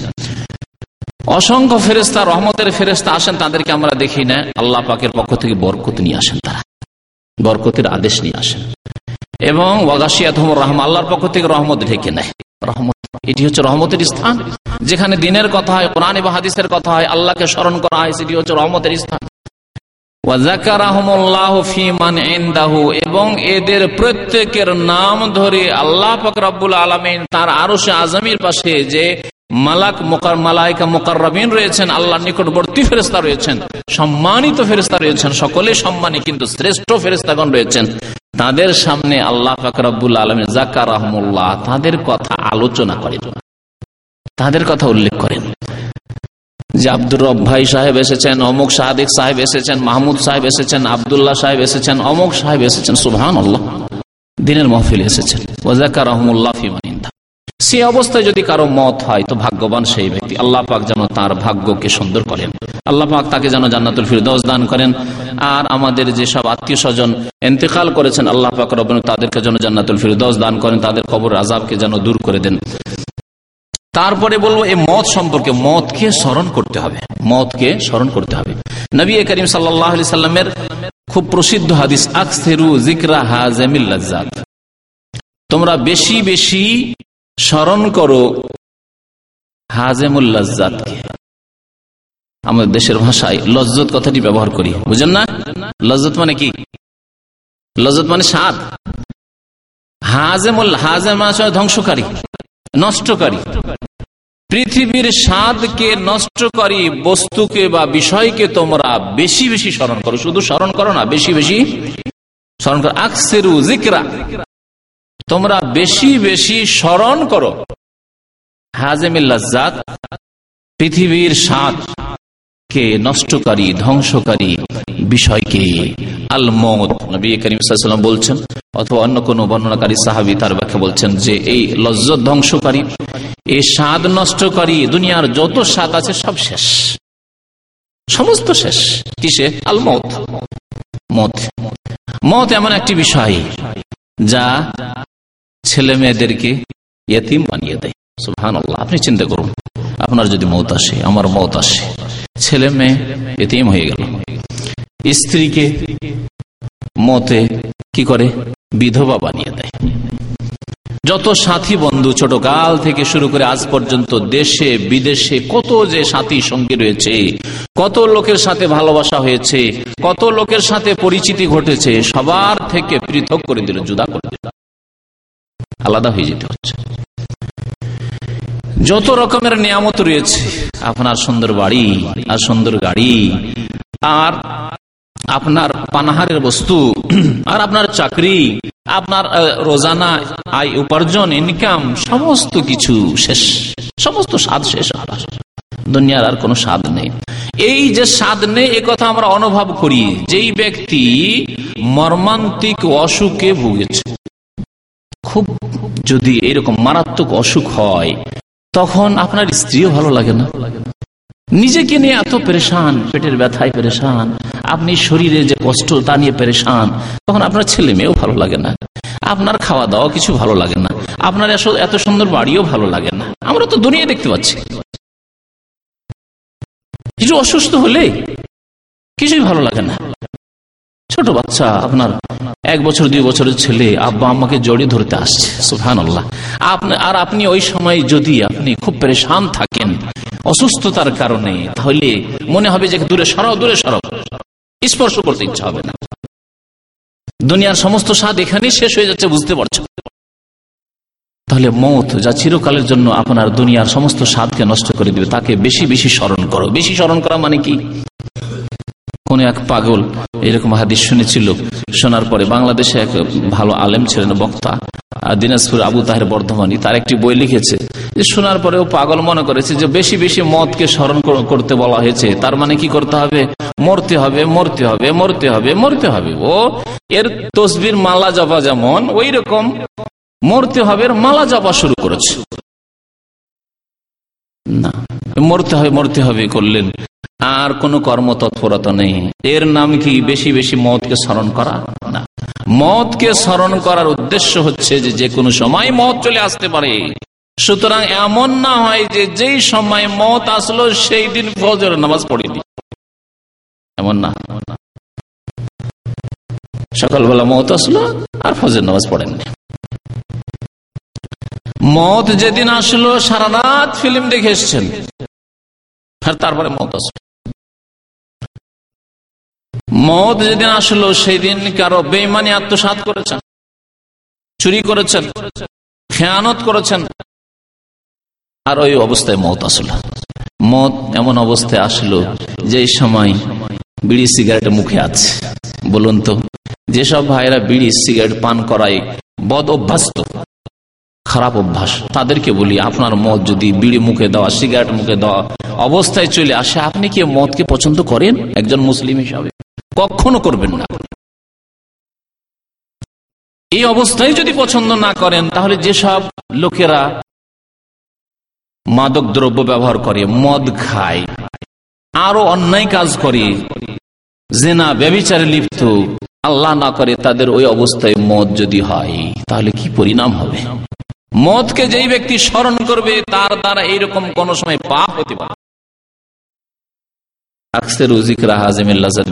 অসংখ্য ফেরেস্তা রহমতের ফেরেস্তা আসেন, তাদেরকে আমরা দেখি না। আল্লাহ পাকের পক্ষ থেকে বরকত নিয়ে আসেন তারা। বরকতের আদেশ নিয়ে আসেন। এবং ওয়াগাশিয়াত রহমান আল্লাহর পক্ষ থেকে রহমত ঢেকে নেয়। এটি হচ্ছে রহমতের স্থান। যেখানে দিনের কথা হয়, কোরআন এবং হাদিসের কথা হয়, আল্লাহকে স্মরণ করা হয়, সেটি হচ্ছে রহমতের স্থান। এবং এদের প্রত্যেকের নাম ধরে আল্লাহ ফকরাবুল আলমিন তার আরও সে আজমির পাশে যে মোকার নিকটবর্তী রয়েছেন, সম্মানিত রয়েছেন সকলে কিন্তু শ্রেষ্ঠ তাদের সামনে আল্লাহ ফাকরাবুল আলম জাকা রহমুল্লাহ তাদের কথা আলোচনা করেন। তাদের কথা উল্লেখ করেন। যে আব্দুর রব ভাই সাহেব এসেছেন, অমুক সাহাদিক সাহেব এসেছেন, মাহমুদ সাহেব এসেছেন, আবদুল্লাহ সাহেব এসেছেন, অমুক সাহেব এসেছেন সুবহান আল্লাহ দিনের মহফিল এসেছেন। ওজাকা রহমুল্লাহ ফিমানিন্দা সে অবস্থায় যদি কারও মত হয়, তো ভাগ্যবান সেই ব্যক্তি। আল্লাহ পাক যেন তার ভাগ্যকে সুন্দর করেন। আল্লাহ পাক তাকে যেন জান্নাতুল ফিরদৌস দান করেন। আর আমাদের যেসব আত্মীয় স্বজন এতেকাল করেছেন, আল্লাহ পাক রবেন তাদেরকে যেন জান্নাতুল ফিরদৌস দান করেন, তাদের কবর আজাবকে যেন দূর করে দেন। তারপরে বলব, এই মত সম্পর্কে মতকে স্মরণ করতে হবে। মতকে স্মরণ করতে হবে। নবী করিম সাল্লাহ সাল্লামের খুব প্রসিদ্ধ হাদিস, আকসেরু জিকরা হাজেমিল্লাজাত তোমরা বেশি বেশি স্মরণ করো হাজেমুল্লাজাতকে আমাদের দেশের ভাষায় লজ্জত কথাটি ব্যবহার করি। বুঝেন না? লজ্জত মানে কি? লজ্জত মানে স্বাদ। হাজেমুল, হাজেম মানে ধ্বংসকারী, নষ্টকারী। পৃথিবীর স্বাদকে নষ্টকারী বস্তুকে বা বিষয়কে তোমরা বেশি বেশি স্মরণ করো। শুধু স্মরণ করো না, বেশি বেশি স্মরণ করো। আকসেরু জিকরা তোমরা বেশি বেশি স্মরণ করো। হাজেমিল্লাজাত, পৃথিবীর স্বাদ কে নষ্টকারী, ধ্বংসকারী বিষয়কে আল মত নবী করিম সাল্লাম বলছেন, অথবা অন্য বর্ণনাকারী সাহাবি তার ব্যাখ্যা বলছেন যে এই লজ্জত ধ্বংসকারী এই স্বাদ নষ্টকারী, দুনিয়ার যত স্বাদ আছে সব শেষ। সমস্ত শেষ। কিসে? আল মত মত। মত এমন একটি বিষয় যা ছেলে মেয়েদেরকে ইয়তিম বানিয়ে দেয়। সুহান আল্লাহ আপনি চিন্তা করুন। আপনার যদি মত আসে, আমার মত আসে। ছেলে মেয়ে এতিম হয়ে গেল। স্ত্রীকে মতে কি করে? বিধবা বানিয়ে দেয়। যত সাথী বন্ধু ছোট কাল থেকে শুরু করে আজ পর্যন্ত দেশে, বিদেশে কত যে সাথী সঙ্গী রয়েছে, কত লোকের সাথে ভালোবাসা হয়েছে, কত লোকের সাথে পরিচিতি ঘটেছে, সবার থেকে পৃথক করে দিল, জুদা করে দিল। আলাদা হয়ে যেতে হচ্ছে। যত রকমের নিয়ামত রয়েছে, আপনার সুন্দর বাড়ি, আর সুন্দর গাড়ি, আর আপনার পানাহারের বস্তু, আর আপনার চাকরি, আপনার রোজানা, আয় উপার্জন ইনকাম সমস্ত কিছু শেষ, সমস্ত স্বাদ শেষ আপনার দুনিয়ার আর কোনো স্বাদ নেই। এই যে স্বাদ নেই, এ কথা আমরা অনুভব করি, যেই ব্যক্তি মর্মান্তিক অসুখে ভুগেছে। খুব যদি এরকম মারাত্মক অসুখ হয়, তখন আপনার স্ত্রীও ভালো লাগে না। নিজেকে নিয়ে এত পেরেশান, পেটের ব্যথায় পেরেশান, আপনি শরীরে যে কষ্ট তা নিয়ে পেরেশান, তখন আপনার ছেলে মেয়েও ভালো লাগে না। আপনার খাওয়া দাওয়া কিছু ভালো লাগে না। আপনার এত সুন্দর বাড়িও ভালো লাগে না। আমরা তো দুনিয়া দেখতে পাচ্ছি। কিছু অসুস্থ হলে কিছুই ভালো লাগে না। ছোট বাচ্চা, আপনার এক বছর, দুই বছরের ছেলে, আব্বা আম্মাকে জড়িয়ে ধরতে আসছে সুফান আল্লাহ আর আপনি ওই সময় যদি আপনি খুব পরেশান থাকেন, অসুস্থতার কারণে, তাহলে মনে হবে যে দূরে সরাও দূরে সরাও। স্পর্শ করতে ইচ্ছা হবে না। দুনিয়ার সমস্ত স্বাদ এখানেই শেষ হয়ে যাচ্ছে, বুঝতে পারছ তাহলে মত যা চিরকালের জন্য আপনার দুনিয়ার সমস্ত স্বাদকে নষ্ট করে দিবে, তাকে বেশি বেশি স্মরণ করো। বেশি স্মরণ করা মানে কি? কোন এক পাগল এরকম হাদিস শুনেছিল। শোনার পরে বাংলাদেশে এক ভালো আলেম ছিলেন, বক্তা দিনাজপুর আবু তাহের বর্ধমানী তার একটি বই লিখেছে। যে শোনার পরে ও পাগল মনে করেছে যে বেশি বেশি মদকে স্মরণ করতে বলা হয়েছে। তার মানে কি করতে হবে? মরতে হবে মরতে হবে মরতে হবে মরতে হবে। ও, এর তসবির মালা জপা যেমন ওই রকম মরতে হবে মালা জপা শুরু করেছে। না, মরতে হবে মরতে হবে, করলেন। আর কোন কর্মতৎপরতা নেই। এর নাম কি বেশি বেশি মতকে স্মরণ করা? না। মতকে স্মরণ করার উদ্দেশ্য হচ্ছে যে যে কোনো সময় মত চলে আসতে পারে। সুতরাং এমন না হয় যে যেই সময় মত আসলো সেই দিন ফজর নামাজ পড়িনি। এমন না। সকালবেলা মত আসলো আর ফজর নামাজ পড়েননি। মত যেদিন আসলো সারা রাত ফিল্ম দেখে এসছেন। আর তারপরে মত আসলো। মত যেদিন আসলো সেই দিন কারও বেইমানি আত্মসাত করেছেন, চুরি করেছেন, খেয়ানত করেছেন। আর ওই অবস্থায় মত আসলো। মত এমন অবস্থায় আসলো যে সময় বিড়ি সিগারেট মুখে আছে। বলুন তো, যেসব ভাইরা বিড়ি সিগারেট পান করায় বদ অভ্যাস্ত, খারাপ অভ্যাস, তাদেরকে বলি, আপনার মদ যদি বিড়ি মুখে দেওয়া, সিগারেট মুখে দেওয়া অবস্থায় চলে আসে, আপনি কি মদকে পছন্দ করেন? একজন মুসলিম হিসাবে। কখনো করবেন না। এই অবস্থায় যদি পছন্দ না করেন, তাহলে যেসব লোকেরা মাদক দ্রব্য ব্যবহার করে, মদ খায়, আরও অন্যায় কাজ করে, জেনা, ব্যবিচারে লিপ্ত, আল্লাহ না করে তাদের ওই অবস্থায় মদ যদি হয়, তাহলে কি পরিণাম হবে? মদকে যেই ব্যক্তি স্মরণ করবে, তার দ্বারা এইরকম কোন সময় পাপ হতে পারে।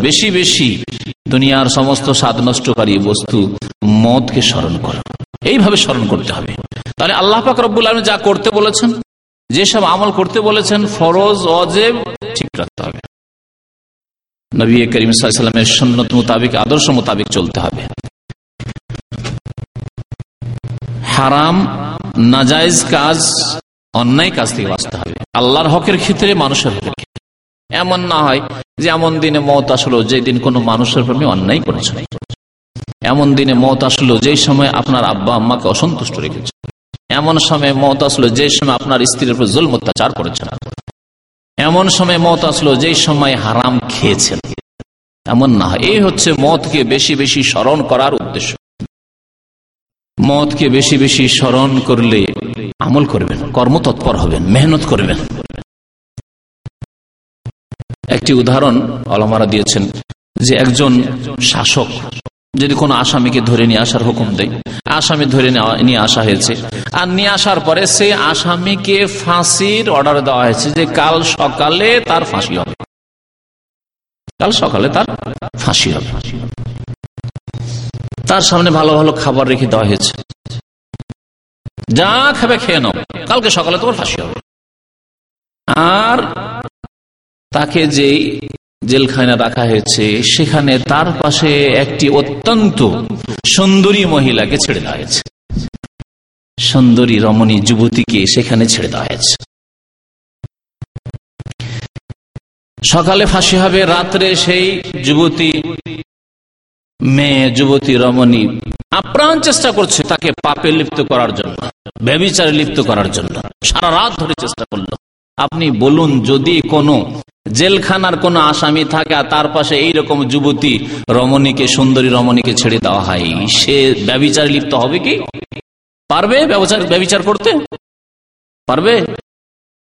বেশি বেশি দুনিয়ার সমস্ত স্বাদ নষ্টকারী বস্তু মদকে স্মরণ করো। এইভাবে স্মরণ করতে হবে। তাহলে আল্লাহ পাক রব্বুল আলম যা করতে বলেছেন, যেসব আমল করতে বলেছেন, ফরজ, অজেব, ঠিক রাখতে হবে। নবী করিম সাল্লামের সন্ন্যত মোতাবিক, আদর্শ মোতাবিক চলতে হবে। হারাম নাজাইজ কাজ, অন্যায় কাজ থেকে বাঁচতে হবে। আল্লাহর হকের ক্ষেত্রে মানুষের হকের এমন না হয় যে এমন দিনে মত আসলো যে দিন কোনো মানুষের প্রতি অন্যায় করেছে। এমন দিনে মত আসলো যে সময় আপনার আব্বা আম্মাকে অসন্তুষ্ট রেখেছে। এমন সময় মত আসলো যে সময় আপনার স্ত্রীর উপর জুল অত্যাচার করেছেন এমন সময় মত আসলো যে সময় হারাম খেয়েছেন। এমন না এই হচ্ছে মতকে বেশি বেশি স্মরণ করার উদ্দেশ্য। মতকে বেশি বেশি স্মরণ করলে আমল করবেন, কর্মতৎপর হবেন, মেহনত করবেন। একটি উদাহরণ অলমারা দিয়েছেন যে একজন শাসক যদি কোনো আসামিকে ধরে নিয়ে আসার হুকুম দেয়, আসামি ধরে নিয়ে আসা হয়েছে, আর নিয়ে আসার পরে সেই আসামিকে ফাঁসির অর্ডার দেওয়া হয়েছে যে কাল সকালে তার ফাঁসি হবে। কাল সকালে তার ফাঁসি হবে। তার সামনে ভালো ভালো খাবার রেখে দেওয়া হয়েছে। যা খাবে খেয়ে নাও, কালকে সকালে তোমার ফাঁসি হবে। আর তাকে যে জেলখানে রাখা হয়েছে, সেখানে তার পাশে একটি অত্যন্ত সুন্দরী মহিলাকে ছেড়ে দেওয়া হয়েছে। সুন্দরী রমণী যুবতীকে সেখানে ছেড়ে দেওয়া হয়েছে। সকালে ফাঁসি হবে, রাত্রে সেই যুবতী মেয়ে, যুবতী রমণী আপ্রাণ চেষ্টা করছে তাকে পাপে লিপ্ত করার জন্য ব্যবিচারে লিপ্ত করার জন্য, সারা রাত ধরে চেষ্টা করল। আপনি বলুন, যদি কোনো জেলখানার কোন আসামি থাকে আর তার পাশে এইরকম যুবতী রমণীকে, সুন্দরী রমণীকে ছেড়ে দেওয়া হয়। সে ব্যবিচারে লিপ্ত হবে কি? পারবে ব্যবচার করতে? পারবে?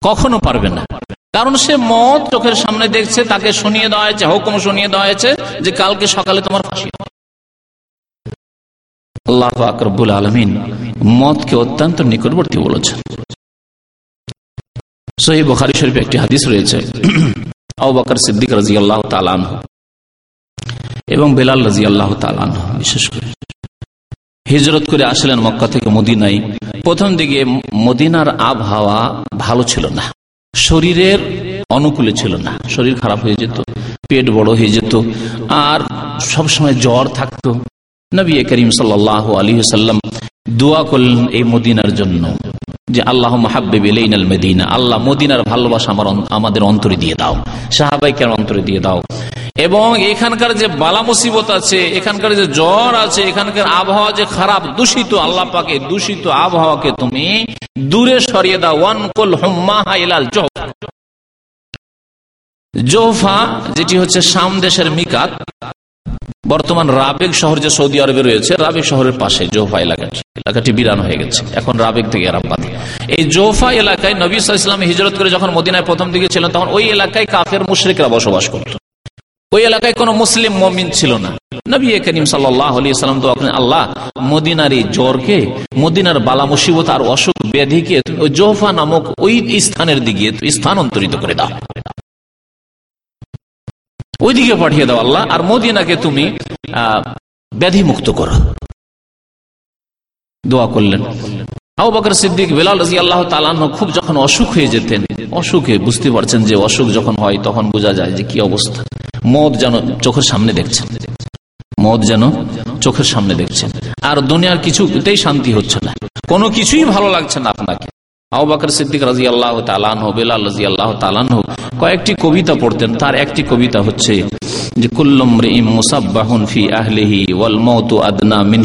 কখনো পারবে না। কারণ সে মত চোখের সামনে দেখছে, তাকে শুনিয়ে দেওয়া হয়েছে, হুকুম শুনিয়ে দেওয়া হয়েছে যে কালকে সকালে তোমার ফাঁসি আল্লাহ আকরবুল আলমিন মতকে অত্যন্ত নিকটবর্তী বলেছেন। সহি বখারি শরীফে একটি হাদিস রয়েছে। আবাকর সিদ্দিক রাজি আল্লাহ তালান এবং বেলাল রাজি আল্লাহ তালান বিশেষ করে। হিজরত করে আসলেন মক্কা থেকে মদিনাই প্রথম দিকে মদিনার আবহাওয়া ভালো ছিল না। শরীরের অনুকূলে ছিল না। শরীর খারাপ হয়ে যেত, পেট বড় হয়ে যেত, আর সবসময় জ্বর থাকতো। নবী করিম সাল্লাহ আলী সাল্লাম দোয়া করলেন এই মদিনার জন্য যে আল্লাহ মাহাবিল মদিনা, আল্লাহ মদিনার ভালোবাসা আমার আমাদের অন্তরে দিয়ে দাও সাহাবাইকার অন্তরে দিয়ে দাও। এবং এখানকার যে বালা মুসিবত আছে, এখানকার যে জ্বর আছে, এখানকার আবহাওয়া যে খারাপ, দূষিত, আল্লাহ পাকে দূষিত আবহাওয়াকে তুমি দূরে সরিয়ে দাও। ওয়ান কুল হুম্মাহা ইলাল জোহফা, যেটি হচ্ছে শাম দেশের মিকাত বর্তমান রাবেগ শহর যে সৌদি আরবে রয়েছে রাবেগ শহরের পাশে জোফা এলাকাটি এলাকাটি বিরান হয়ে গেছে। এখন রাবেগ থেকে আরামবাদ এই জোফা এলাকায় নবী ইসলাম হিজরত করে যখন মদিনায় প্রথম দিকে ছিলেন, তখন ওই এলাকায় কাফের, মুশ্রিকরা বসবাস করত। ওই এলাকায় কোন মুসলিম মমিন ছিল না। নবী করিম সাল্লাম তো আল্লাহ, মদিনার এই জ্বরকে, মদিনার বালা মুসিবত আর অসুখ, ব্যাধিকে জোফা নামক ওই স্থানের দিকে স্থানান্তরিত করে দাও। ওইদিকে পাঠিয়ে দাও আল্লাহ, আর মদিনাকে তুমি ব্যাধি মুক্ত করো। দোয়া করলেন। আবু সিদ্দিক, বেলাল রাজি আল্লাহ তালান্ন খুব যখন অসুখ হয়ে যেতেন, অসুখে বুঝতে পারছেন যে অসুখ যখন হয় তখন বোঝা যায় যে কি অবস্থা। মদ যেন চোখের সামনে দেখছেন। মদ যেন চোখের সামনে দেখছেন। আর দুনিয়ার কিছুতেই শান্তি হচ্ছে না। কোনো কিছুই ভালো লাগছে না আপনাকে। বকর সিদ্দিক রাজি আল্লাহ তালান বেলাল রাজি আল্লাহ তালান কয়েকটি কবিতা পড়তেন। তার একটি কবিতা হচ্ছে যে ফি ওয়াল মৌতু আদনা মিন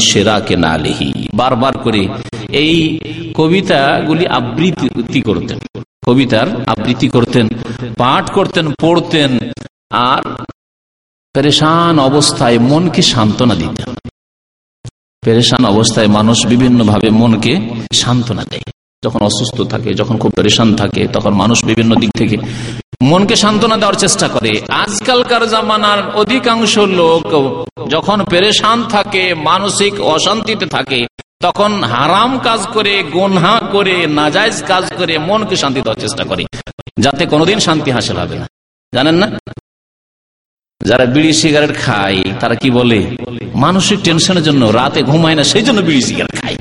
বারবার করে এই কবিতাগুলি আবৃত্তি করতেন। কবিতার আবৃত্তি করতেন, পাঠ করতেন, পড়তেন, আর পেরেশান অবস্থায় মনকে সান্ত্বনা দিতেন। পেরেশান অবস্থায় মানুষ বিভিন্ন ভাবে মনকে সান্ত্বনা দেয়। যখন অসুস্থ থাকে, যখন খুব পরেশান থাকে, তখন মানুষ বিভিন্ন দিক থেকে মনকে সান্ত্বনা দেওয়ার চেষ্টা করে। আজকালকার জামানার অধিকাংশ লোক যখন পেরেশান থাকে, মানসিক অশান্তিতে থাকে, তখন হারাম কাজ করে, গোনহা করে নাজাইজ কাজ করে মনকে শান্তি দেওয়ার চেষ্টা করে, যাতে কোনোদিন শান্তি হাসিল হবে না। জানেন না? যারা বিড়ি সিগারেট খায়, তারা কি বলে? মানসিক টেনশনের জন্য রাতে ঘুমায় না, সেই জন্য বিড়ি সিগারেট খায়।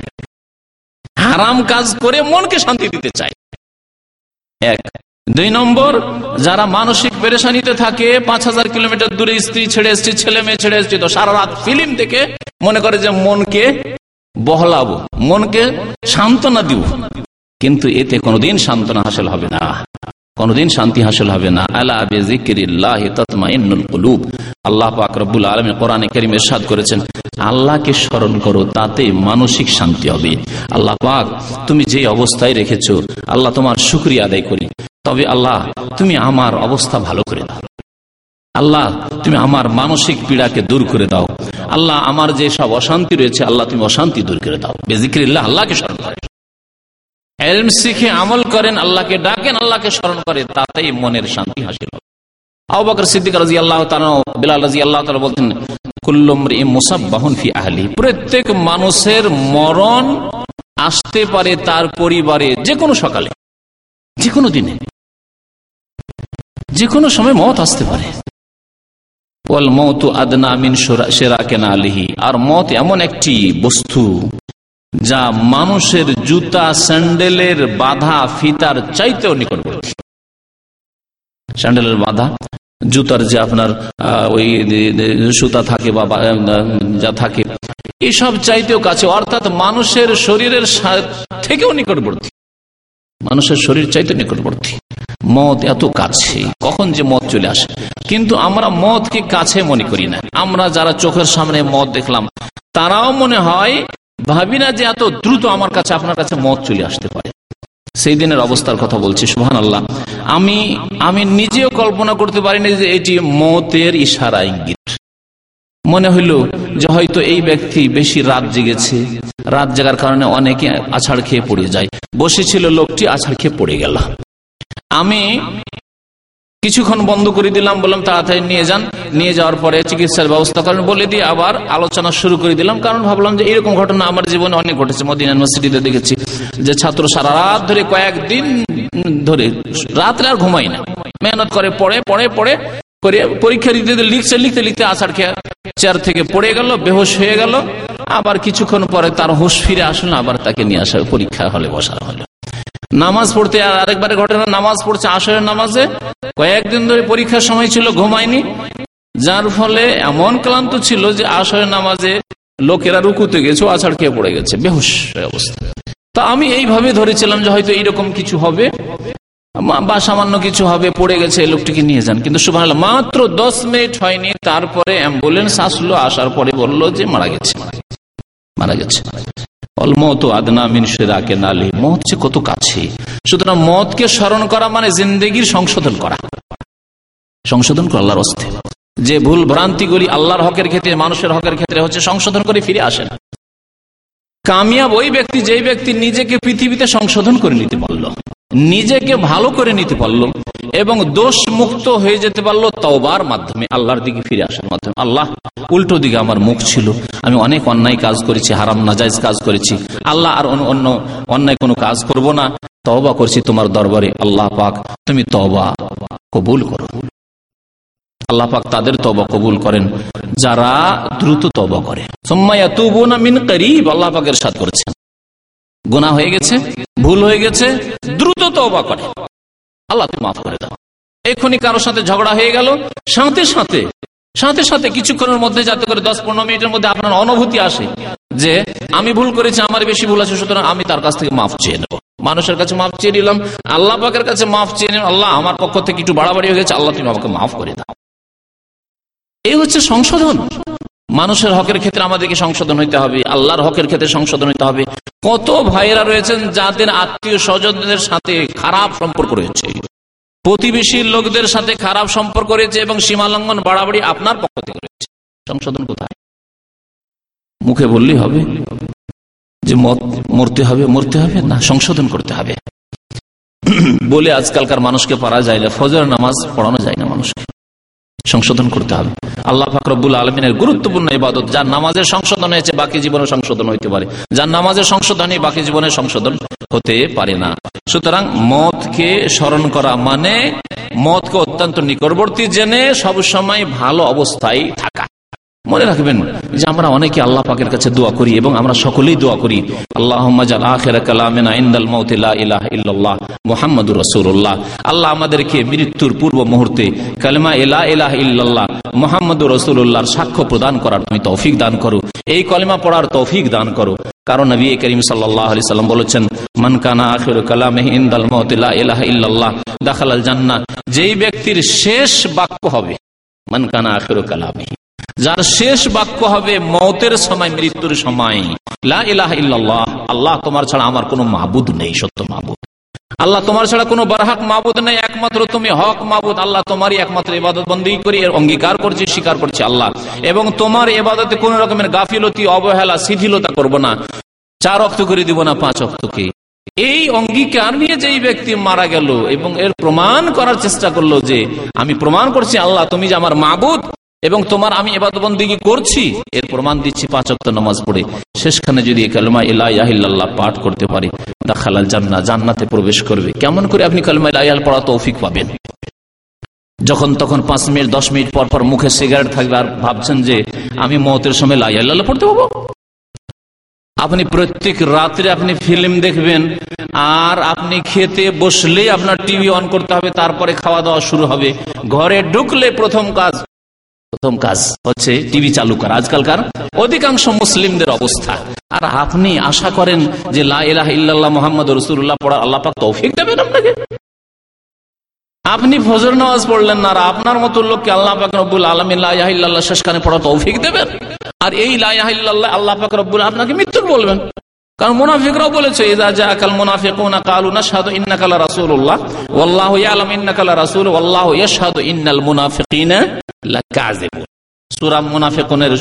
হারাম কাজ করে মনকে শান্তি দিতে চায়। এক। দুই নম্বর, যারা মানসিক পেরেশানিতে থাকে, পাঁচ হাজার কিলোমিটার দূরে স্ত্রী ছেড়ে এসছি, ছেলে মেয়ে ছেড়ে এসছি, তো সারা রাত ফিল্ম থেকে মনে করে যে মনকে বহলাবো, মনকে সান্ত্বনা দিব। কিন্তু এতে কোনোদিন সান্ত্বনা হাসিল হবে না। কোনদিন শান্তি হাসিল হবে না। আল্লাহ আল্লাহ পাক আলম কোরআনে করিম এরশাদ করেছেন, আল্লাহকে স্মরণ করো তাতে মানসিক শান্তি হবে। আল্লাহ পাক, তুমি যে অবস্থায় রেখেছ, আল্লাহ তোমার শুক্রিয়া আদায় করি। তবে আল্লাহ, তুমি আমার অবস্থা ভালো করে দাও। আল্লাহ, তুমি আমার মানসিক পীড়াকে দূর করে দাও। আল্লাহ, আমার যে সব অশান্তি রয়েছে, আল্লাহ তুমি অশান্তি দূর করে দাও। বেজিক্রিল্লাহ, আল্লাহকে স্মরণ করে। এলম শিখে আমল করেন, আল্লাহকে ডাকেন, আল্লাহকে স্মরণ করে তাতেই মনের শান্তি হাসিল প্রত্যেক মানুষের মরণ আসতে পারে তার পরিবারে যে কোনো সকালে যে কোনো দিনে যে কোনো সময় মত আসতে পারে। মত আদনা মিন সেরা কেনা আলিহি। আর মত এমন একটি বস্তু যা মানুষের জুতা, স্যান্ডেলের বাধা, ফিতার চাইতেও নিকটবর্তী। স্যান্ডেলের বাধা, জুতার যে আপনার ওই সুতা থাকে বা যা থাকে, এসব চাইতেও কাছে, অর্থাৎ মানুষের শরীরের থেকেও নিকটবর্তী। মানুষের শরীর চাইতে নিকটবর্তী। মত এত কাছে, কখন যে মত চলে আসে। কিন্তু আমরা মতকে কাছে মনে করি না। আমরা যারা চোখের সামনে মত দেখলাম, তারাও মনে হয় ভাবি না যে এত দ্রুত আমার কাছে, আপনার কাছে মত চলে আসতে পারে। সেই দিনের অবস্থার কথা বলছি সুহান আল্লাহ আমি আমি নিজেও কল্পনা করতে পারিনি যে এটি মতের ইশারা ইঙ্গিত। মনে হইল যে হয়তো এই ব্যক্তি বেশি রাত জেগেছে, রাত জাগার কারণে অনেকে আছাড় খেয়ে পড়ে যায়। বসেছিল, লোকটি আছাড় খেয়ে পড়ে গেল। আমি কিছুক্ষণ বন্ধ করে দিলাম, বললাম তাড়াতাড়ি নিয়ে যান। নিয়ে যাওয়ার পরে চিকিৎসার ব্যবস্থা করেন। বলে দিয়ে আবার আলোচনা শুরু করে দিলাম। কারণ ভাবলাম যে এরকম ঘটনা আমার জীবনে অনেক ঘটেছে, মদিনা ইউনিভার্সিটিতে দেখেছি। যে ছাত্র সারা রাত ধরে কয়েকদিন ধরে রাত্রে আর ঘুমাই না। মেহনত করে, পড়ে পড়ে পড়ে পরীক্ষা দিতে লিখছে লিখতে লিখতে আসার চেয়ার থেকে পড়ে গেল, বেহোশ হয়ে গেল। আবার কিছুক্ষণ পরে তার হোশ ফিরে আসলো, আবার তাকে নিয়ে আসা পরীক্ষা হলে বসানো হলো। নামাজ পড়তে, আর আরেকবারে ঘটনা, নামাজ পড়ছে আসরের নামাজে। কয়েকদিন ধরে পরীক্ষার সময় ছিল, ঘুমায়নি। যার ফলে এমন ক্লান্ত ছিল যে আসরের নামাজে লোকেরা রুকুতে গেছে আছাড় খেয়ে পড়ে গেছে, বেহুশ অবস্থা। তা আমি এইভাবে ধরেছিলাম যে হয়তো এইরকম কিছু হবে বা সামান্য কিছু হবে, পড়ে গেছে লোকটিকে নিয়ে যান। কিন্তু সুবাহ মাত্র দশ মিনিট হয়নি, তারপরে অ্যাম্বুলেন্স আসলো, আসার পরে বলল যে মারা গেছে মারা গেছে। অলমত আদনা মিনসেরাকে নালি। মত হচ্ছে কত কাছে। সুতরাং মতকে স্মরণ করা মানে জিন্দগির সংশোধন করা। সংশোধন করা আল্লাহর অস্তে। যে ভুল ভ্রান্তিগুলি আল্লাহর হকের ক্ষেত্রে, মানুষের হকের ক্ষেত্রে হচ্ছে সংশোধন করে ফিরে আসেন কামিয়াব ওই ব্যক্তি যেই ব্যক্তি নিজেকে পৃথিবীতে সংশোধন করে নিতে পারল নিজেকে ভালো করে নিতে পারল এবং দোষ মুক্ত হয়ে যেতে পারল তওবার মাধ্যমে, আল্লাহর দিকে ফিরে আসার মাধ্যমে। আল্লাহ উল্টো দিকে আমার মুখ ছিল। আমি অনেক অন্যায় কাজ করেছি, হারাম নাজাইজ কাজ করেছি। আল্লাহ আর অন্য অন্যায় কোনো কাজ করব না। তওবা করছি তোমার দরবারে, আল্লাহ পাক তুমি তওবা কবুল করো। আল্লাহ পাক তাদের তবা কবুল করেন, যারা দ্রুত তবা করে। সোম্মাইয়া তুবুনা মিন করিব, আল্লাহ পাকের সাথ করেছেন। গুণা হয়ে গেছে, ভুল হয়ে গেছে, দ্রুত তবা করে। আল্লাহ মাফ করে দাও। এক্ষুনি কারোর সাথে ঝগড়া হয়ে গেল, সাথে সাথে সাথে সাথে কিছুক্ষণের মধ্যে যাতে করে দশ পনেরো মিনিটের মধ্যে আপনার অনুভূতি আসে যে, আমি ভুল করেছি, আমার বেশি ভুল আছে, সুতরাং আমি তার কাছ থেকে মাফ চেয়ে নেব। মানুষের কাছে মাফ চেয়ে নিলাম, আল্লাহ পাকের কাছে মাফ চেয়ে নিলাম, আল্লাহ আমার পক্ষ থেকে একটু বাড়াবাড়ি হয়ে গেছে, আল্লাহ তুমি আমাকে মাফ করে দাও। এই হচ্ছে সংশোধন। মানুষের হকের ক্ষেত্রে আমাদেরকে সংশোধন হইতে হবে, আল্লাহর হকের ক্ষেত্রে সংশোধন হইতে হবে। কত ভাইয়েরা রয়েছেন যাদের আত্মীয় স্বজনদের সাথে খারাপ সম্পর্ক রয়েছে, প্রতিবেশীর লোকদের সাথে খারাপ সম্পর্ক রয়েছে এবং সীমালঙ্ঘন বাড়াবাড়ি আপনার পক্ষ থেকে রয়েছে। সংশোধন কোথায়? মুখে বললেই হবে যে মত মরতে হবে মরতে হবে না, সংশোধন করতে হবে। বলে আজকালকার মানুষকে পারা যায় না ফজর নামাজ পড়ানো যায় না মানুষকে। সংশোধন করতে হবে। আল্লাহ ফাকরবুল আলমিনের গুরুত্বপূর্ণ ইবাদত, যার নামাজের সংশোধন হয়েছে, বাকি জীবনে সংশোধন হইতে পারে। যার নামাজের সংশোধন বাকি জীবনে সংশোধন হতে পারে না। সুতরাং মতকে স্মরণ করা মানে মতকে অত্যন্ত নিকটবর্তী, জেনে সবসময় ভালো অবস্থায় থাকা। মনে রাখবেন যে আমরা অনেকে আল্লাহ পাকের কাছে দোয়া করি এবং আমরা সকলেই দোয়া করি আল্লাহ আল্লাহ আমাদেরকে মৃত্যুর পূর্ব মুহূর্তে কালেমা এলা এলাহ ইল্লাল্লাহ মোহাম্মদুর রসুল্লাহর সাক্ষ্য প্রদান করার তুমি তৌফিক দান করো। এই কলেমা পড়ার তৌফিক দান করো। কারণ নবী করিম সাল্লাম বলেছেন মানকানা আখির কালাম ইন্দাল মহতিল্লাহ এলাহ ইল্লাল্লাহ দাখাল জান্না যেই ব্যক্তির শেষ বাক্য হবে মানকানা আখির কালামে যার শেষ বাক্য হবে, মতের সময়, মৃত্যুর সময়। আল্লাহ তোমার ছাড়া আমার কোনো মাবুদ নেই, সত্য মাবুদ। আল্লাহ তোমার ছাড়া কোনো বারহাক মাবুদ নেই, একমাত্র তুমি হক মাবুদ। আল্লাহ তোমারই একমাত্র ইবাদত বন্দী করি অঙ্গীকার করছি, স্বীকার করছি আল্লাহ। এবং তোমার এবাদতে কোন রকমের গাফিলতি, অবহেলা, শিথিলতা করব না। চার অক্ত করে দিব না, পাঁচ অক্তকে। এই অঙ্গীকার নিয়ে যেই ব্যক্তি মারা গেল এবং এর প্রমাণ করার চেষ্টা করল যে, আমি প্রমাণ করছি আল্লাহ, তুমি যে আমার মাবুদ এবং তোমার আমি এবাদবন্দি করছি, এর প্রমাণ দিচ্ছি পাঁচক্ত নামাজ পড়ে। শেষখানে যদি কালমা ইলাহ পাঠ করতে পারে, দাখালাল জান্না জান্নাতে প্রবেশ করবে। কেমন করে আপনি কালমা ইলাহ পড়া তৌফিক পাবেন? যখন তখন পাঁচ মিনিট, দশ মিনিট পর পর মুখে সিগারেট থাকবে আর ভাবছেন যে আমি মতের সময় লাইয়াল্লাহ পড়তে পাবো? আপনি প্রত্যেক রাত্রে আপনি ফিল্ম দেখবেন, আর আপনি খেতে বসলেই আপনার টিভি অন করতে হবে, তারপরে খাওয়া দাওয়া শুরু হবে। ঘরে ঢুকলে প্রথম কাজ প্রথম কাজ হচ্ছে টিভি চালু করা, আজকালকার অধিকাংশ মুসলিমদের অবস্থা। আর আপনি আশা করেন যে লাহ মোহাম্মদ রসুল্লাহ পড়া আল্লাহ পাক তৌফিক দেবেন আপনাকে? আপনি ফজর নামাজ পড়লেন না আর আপনার মতো লোককে আল্লাহ পাক রব্বুল আলমী আলমিল্লাহ শেষখানে পড়া তৌফিক দেবেন? আর এই লাহ আল্লাহ পাক রব্বুল আপনাকে মৃত্যুর বলবেন। কারণ মুনাফিকরাও বলেছে ইদা জা আকাল মুনাফিকুনা কালু নাশহাদু ইন্নাকা লা রাসূলুল্লাহ ওয়াল্লাহু ইয়ালামু ইন্নাকা লা রাসূল ওয়াল্লাহু ইয়াশহাদু ইন্নাল মুনাফিকিনা লাকাযিবুন। সূরা মুনাফিকুনের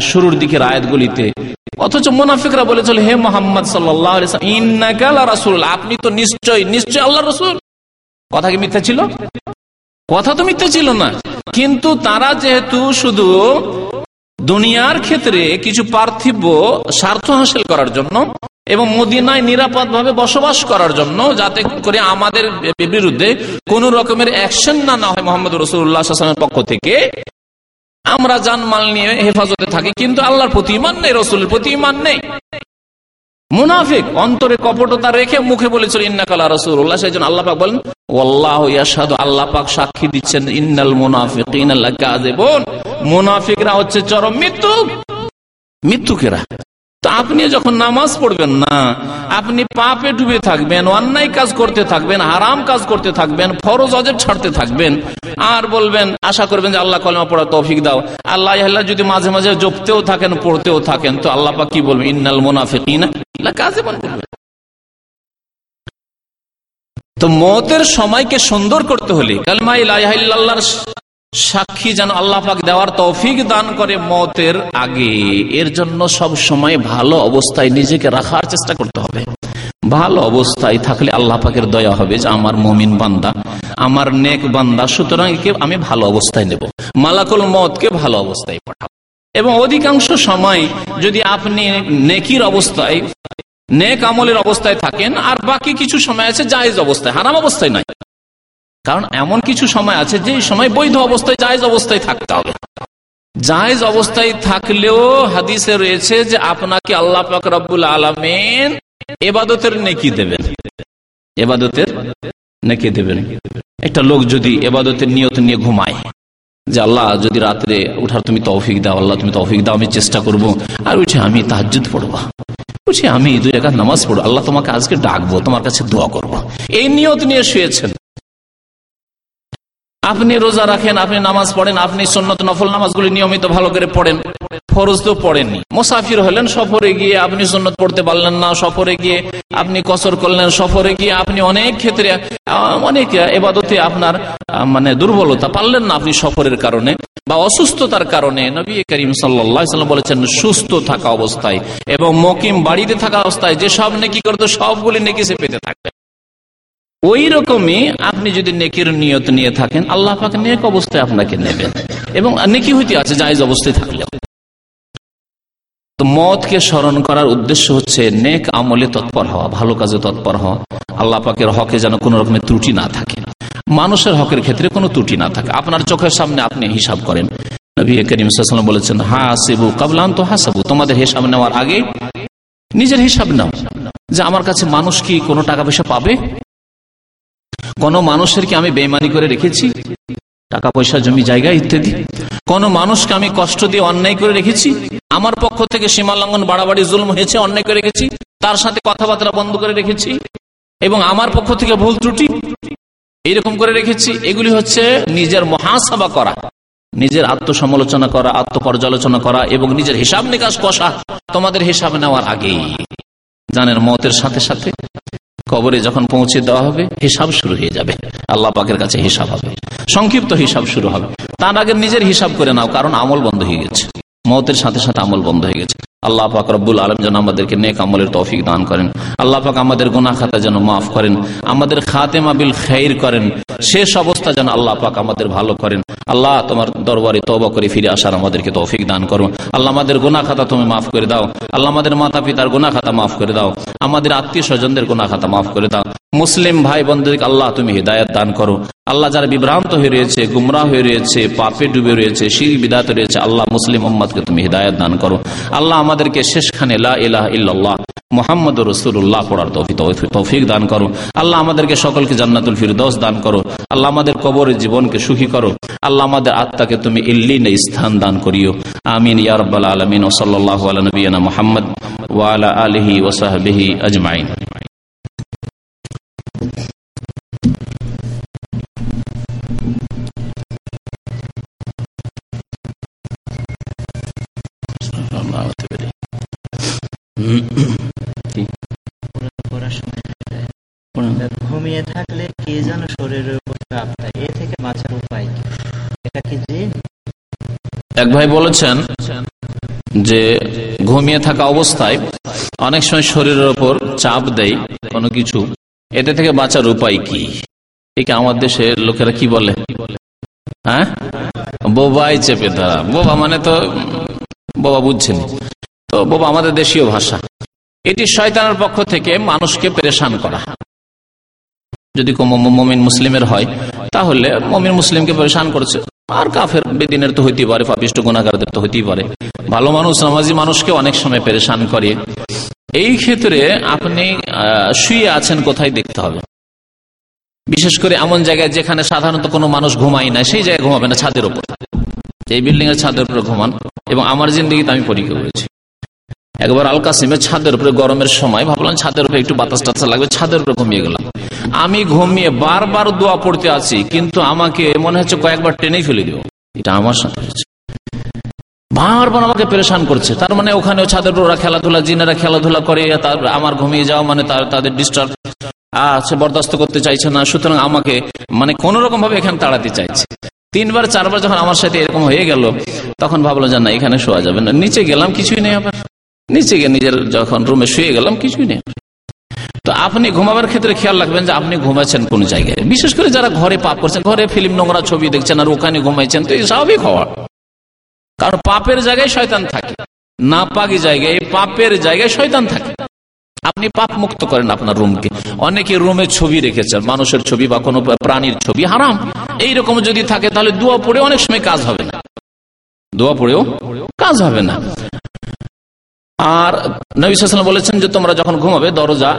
শুরুর দিকের আয়াতগুলিতে। অথচ মুনাফিকরা বলেছিল, হে মোহাম্মদ সাল্লাল্লাহু ইন্নাকা আপনি তো নিশ্চয় নিশ্চয় আল্লাহর রাসূল। কথা কি মিথ্যা ছিল? কথা তো মিথ্যা ছিল না। কিন্তু তারা যেহেতু শুধু দুনিয়ার ক্ষেত্রে কিছু পার্থিব স্বার্থ হাসিল করার জন্য এবং মদিনায় নিরাপদ ভাবে বসবাস করার জন্য যাতে করে আমাদের বিরুদ্ধে কোন রকমের অ্যাকশন না না হয় মোহাম্মদ রসুল্লাহামের পক্ষ থেকে। আমরা জানমাল নিয়ে হেফাজতে থাকি, কিন্তু আল্লাহর প্রতি ইমান নেই, রসুলের প্রতি ইমান নেই। মুনাফিক, অন্তরে কপটতা রেখে মুখে বলেছিল ইন্নাকালা রসুল্লাহ সেই জন্য আল্লাহ পাক বলেন ওল্লাহ ইয়াসাদ আল্লাহ পাক সাক্ষী দিচ্ছেন, ইন্নাল মুনাফিক মুনাফিকরা হচ্ছে চরম মৃত্যু। মৃত্যুকেরা? তো আপনি যখন নামাজ পড়বেন না, আপনি পাপে ডুবে থাকবেন, অন্যায় কাজ করতে থাকবেন, হারাম কাজ করতে থাকবেন, ফরজ অজেব ছাড়তে থাকবেন, আর বলবেন, আশা করবেন যে আল্লাহ কলমা পড়া তৌফিক দাও। আল্লাহ আল্লাহ যদি মাঝে মাঝে জপতেও থাকেন, পড়তেও থাকেন, তো আল্লাহ পাক কি বলবেন ইন্নাল মোনাফিক কাজে বলবেন তো মতের সময়কে সুন্দর করতে হলে, কালমা ইলাহার সাক্ষী যেন আল্লাহ পাক দেওয়ার তৌফিক দান করে মতের আগে। এর জন্য সব সময় ভালো অবস্থায় নিজেকে রাখার চেষ্টা করতে হবে। ভালো অবস্থায় থাকলে আল্লাহ পাকের দয়া হবে যে আমার মমিন বান্দা, আমার নেক বান্দা, সুতরাং একে আমি ভালো অবস্থায় নেব। মালাকুল মতকে ভালো অবস্থায় পাঠাবো এবং অধিকাংশ সময় যদি আপনি নেকির অবস্থায়, নেক আমলের অবস্থায় থাকেন, আর বাকি কিছু সময় আছে জায়েজ অবস্থায়, হারাম অবস্থায় নাই কারণ এমন কিছু সময় আছে যে সময় বৈধ অবস্থায়, জায়েজ অবস্থায় থাকতে হবে। জায়জ অবস্থায় থাকলেও হাদিসে রয়েছে যে আপনাকে আল্লাহ পাক রব্বুল আলমেন এবাদতের নেকি দেবেন। এবাদতের নেকি দেবেন। একটা লোক যদি এবাদতের নিয়ত নিয়ে ঘুমায়, যে আল্লাহ যদি রাত্রে উঠার তুমি তৌফিক দাও, আল্লাহ তুমি তৌফিক দাও, আমি চেষ্টা করব, আর উঠে আমি তাহাজুদ পড়ব। বুঝি আমি দুই রেখা নামাজ পড়ব। আল্লাহ তোমাকে আজকে ডাকবো, তোমার কাছে দোয়া করব। এই নিয়ত নিয়ে শুয়েছেন। আপনি রোজা রাখেন, আপনি নামাজ পড়েন, আপনি সন্ন্যত নফল নামাজগুলি নিয়মিত ভালো করে পড়েন। ফরজ তো পড়েননি মোসাফির হলেন, সফরে গিয়ে আপনি সন্ন্যত পড়তে পারলেন না, সফরে গিয়ে আপনি কসর করলেন, সফরে গিয়ে আপনি অনেক ক্ষেত্রে অনেক এবাদতে আপনার মানে দুর্বলতা পারলেন না আপনি সফরের কারণে বা অসুস্থতার কারণে। নবী করিম সাল্লাম বলেছেন, সুস্থ থাকা অবস্থায় এবং মকিম বাড়িতে থাকা অবস্থায় যে সব নেকি করতো, সবগুলি নেকি সে পেতে থাকবে। ওই রকমই আপনি যদি নেকির নিয়ত নিয়ে থাকেন, আল্লাহ পাকে নেক অবস্থায় আপনাকে নেবেন। এবং নেকি হইতে আছে, জায়জ অবস্থায় থাকলে তো মতকে স্মরণ করার উদ্দেশ্য হচ্ছে নেক আমলে তৎপর হওয়া, ভালো কাজে তৎপর হওয়া। আল্লাহ পাকের হকে যেন কোন রকমের ত্রুটি না থাকে। মানুষের হকের ক্ষেত্রে কোনো ত্রুটি না থাকে। আপনার চোখের সামনে আপনি হিসাব করেন। নবী করিম বলেছেন, হাসিবু কাবলান তো হাসাবু তোমাদের হিসাব নেওয়ার আগে নিজের হিসাব নাও। যে আমার কাছে মানুষ কি কোনো টাকা পয়সা পাবে? কোন মানুষের কি আমি বেমানি করে রেখেছি, টাকা পয়সা, জমি, জায়গা ইত্যাদি। কোন মানুষকে আমি কষ্ট দিয়ে অন্যায় করে রেখেছি, আমার পক্ষ থেকে সীমা লঙ্ঘন, বাড়াবাড়ি, জুলম হয়েছে, অন্যায় করে রেখেছি, তার সাথে কথাবার্তা বন্ধ করে রেখেছি, এবং আমার পক্ষ থেকে ভুল ত্রুটি এইরকম করে রেখেছি, এগুলি হচ্ছে নিজের মহাসভা করা, নিজের আত্মসমালোচনা করা, আত্মপর্যালোচনা করা, এবং নিজের হিসাব নিকাশ কষা তোমাদের হিসাব নেওয়ার আগেই। জানেন মতের সাথে সাথে কবরে যখন পৌঁছে দেওয়া হবে, হিসাব শুরু হয়ে যাবে। আল্লাহ পাকের কাছে হিসাব হবে। সংক্ষিপ্ত হিসাব শুরু হবে। তার আগে নিজের হিসাব করে নাও, কারণ আমল বন্ধ হয়ে গেছে। মতের সাথে সাথে আমল বন্ধ হয়ে গেছে। আল্লাহ পাক রব্বুল আলম যেন আমাদেরকে নেক আমলের তৌফিক দান করেন। আল্লাহ পাক আমাদের গোনা খাতা যেন মাফ করেন, আমাদের খাতেমা বিল খের করেন, শেষ অবস্থা যেন আল্লাহ পাক আমাদের ভালো করেন। আল্লাহ তোমার দরবারে তবা করে ফিরে আসার আমাদেরকে তৌফিক দান করো আল্লাহ আমাদের গোনা খাতা তুমি মাফ করে দাও। আল্লাহ আমাদের মাতা পিতার গোনা খাতা মাফ করে দাও। আমাদের আত্মীয় স্বজনদের গোনা খাতা মাফ করে দাও। মুসলিম ভাই বন্ধুদেরকে আল্লাহ তুমি হৃদায়ত দান করো। আল্লাহ যারা বিভ্রান্ত হয়ে রয়েছে গুমরা হয়ে রয়েছে, পাপে ডুবে রয়েছে শির বিদাত রয়েছে, আল্লাহ মুসলিম মোহাম্মদকে তুমি হৃদায়ত দান করো। আল্লাহ আমাদেরকে শেষখানে লা ইলাহ মোহাম্মদ রসুল্লাহ পড়ার তৌফিক দান করো। আল্লাহ আমাদেরকে সকলকে জান্নাতুল ফিরদৌস দান করো। আল্লাহ আমাদের কবরের জীবনকে সুখী করো। আল্লাহ আমাদের আত্মাকে তুমি ইল্লিনে স্থান দান করিও। আমিন ইয়ারব্বাল আলমিন। ওসল্লাহ আলা নবীনা মোহাম্মদ ওয়ালা আলহি ওসাহাবিহি আজমাইন। ঘুমিয়ে থাকলে কে যেন শরীরের উপর চাপ দেয়? এ থেকে বাঁচার উপায় এটা কি জিন এক ভাই বলেছেন যে ঘুমিয়ে থাকা অবস্থায় অনেক সময় শরীরের ওপর চাপ দেয় কোনো কিছু। এতে থেকে বাঁচার উপায় কি? ঠিক আমার দেশের লোকেরা কি বলে? হ্যাঁ? বোবাই চেপে ধরা। বোবা মানে তো বোবা বুঝছেন? তো বোবা, আমাদের দেশীয় ভাষা। এটি শয়তানের পক্ষ থেকে মানুষকে পেরেশান করা। যদি মমিন মুসলিমের হয়, তাহলে মমিন মুসলিমকে পরেশান করছে। আর কাফের বেদিনের তো হইতেই পারে, পাপিষ্ট গুণাগারদের তো হইতেই পারে। ভালো মানুষ, নামাজি মানুষকে অনেক সময় পেরেশান করে। এই ক্ষেত্রে আপনি শুয়ে আছেন, কোথায় দেখতে হবে? বিশেষ করে এমন জায়গায় যেখানে সাধারণত কোনো মানুষ ঘুমাই না সেই জায়গায় ঘুমাবে না, ছাদের উপর এই বিল্ডিং এর ছাদের উপরে ঘুমান এবং আমার জিন্দিগিতে আমি পরীক্ষা করেছি। একবার আল কাসিমের ছাদের উপরে গরমের সময় ভাবলাম ছাদের উপরে একটু বাতাস টাতাস লাগবে, ছাদের উপরে ঘুমিয়ে গেলাম। আমি ঘুমিয়ে বারবার দোয়া পড়তে আছি, কিন্তু আমাকে মনে হচ্ছে কয়েকবার টেনেই ফেলে দিব। এটা আমার সাথে বারবার আমাকে পরেশান করছে। তার মানে ওখানে ছাদের ওরা খেলাধুলা, জিনেরা খেলাধুলা করে, তার আমার ঘুমিয়ে যাওয়া মানে তার, তাদের ডিস্টার্ব সে বরদাস্ত করতে চাইছে না। সুতরাং আমাকে মানে কোন ভাবে এখানে তাড়াতে চাইছে। তিনবার, চারবার যখন আমার সাথে এরকম হয়ে গেল, তখন ভাবলো যে না, এখানে শোয়া যাবে না। নিচে গেলাম, কিছুই নেই আবার। নিচে গিয়ে নিজের যখন রুমে শুয়ে গেলাম, কিছুই নেই। তো আপনি ঘুমাবার ক্ষেত্রে খেয়াল রাখবেন যে আপনি ঘুমাচ্ছেন কোন জায়গায়। বিশেষ করে যারা ঘরে পাপ করছেন, ঘরে ফিল্ম নোংরা ছবি দেখছেন আর ওখানে ঘুমাইছেন, তো এই স্বাভাবিক হওয়া। কারণ পাপের জায়গায় শয়তান থাকে না পাকি জায়গায়, পাপের জায়গায় শয়তান থাকে। আপনি পাপ মুক্ত করেন আপনার রুমকে। অনেকে রুমে ছবি রেখেছেন, মানুষের ছবি বা কোনো প্রাণীর ছবি, হারাম। এইরকম যদি থাকে তাহলে দোয়া পড়ে অনেক সময় কাজ হবে না। দোয়া পড়েও কাজ হবে না। আর নবীলাম বলেছেন যে তোমরা যখন ঘুমাবে, দরজা,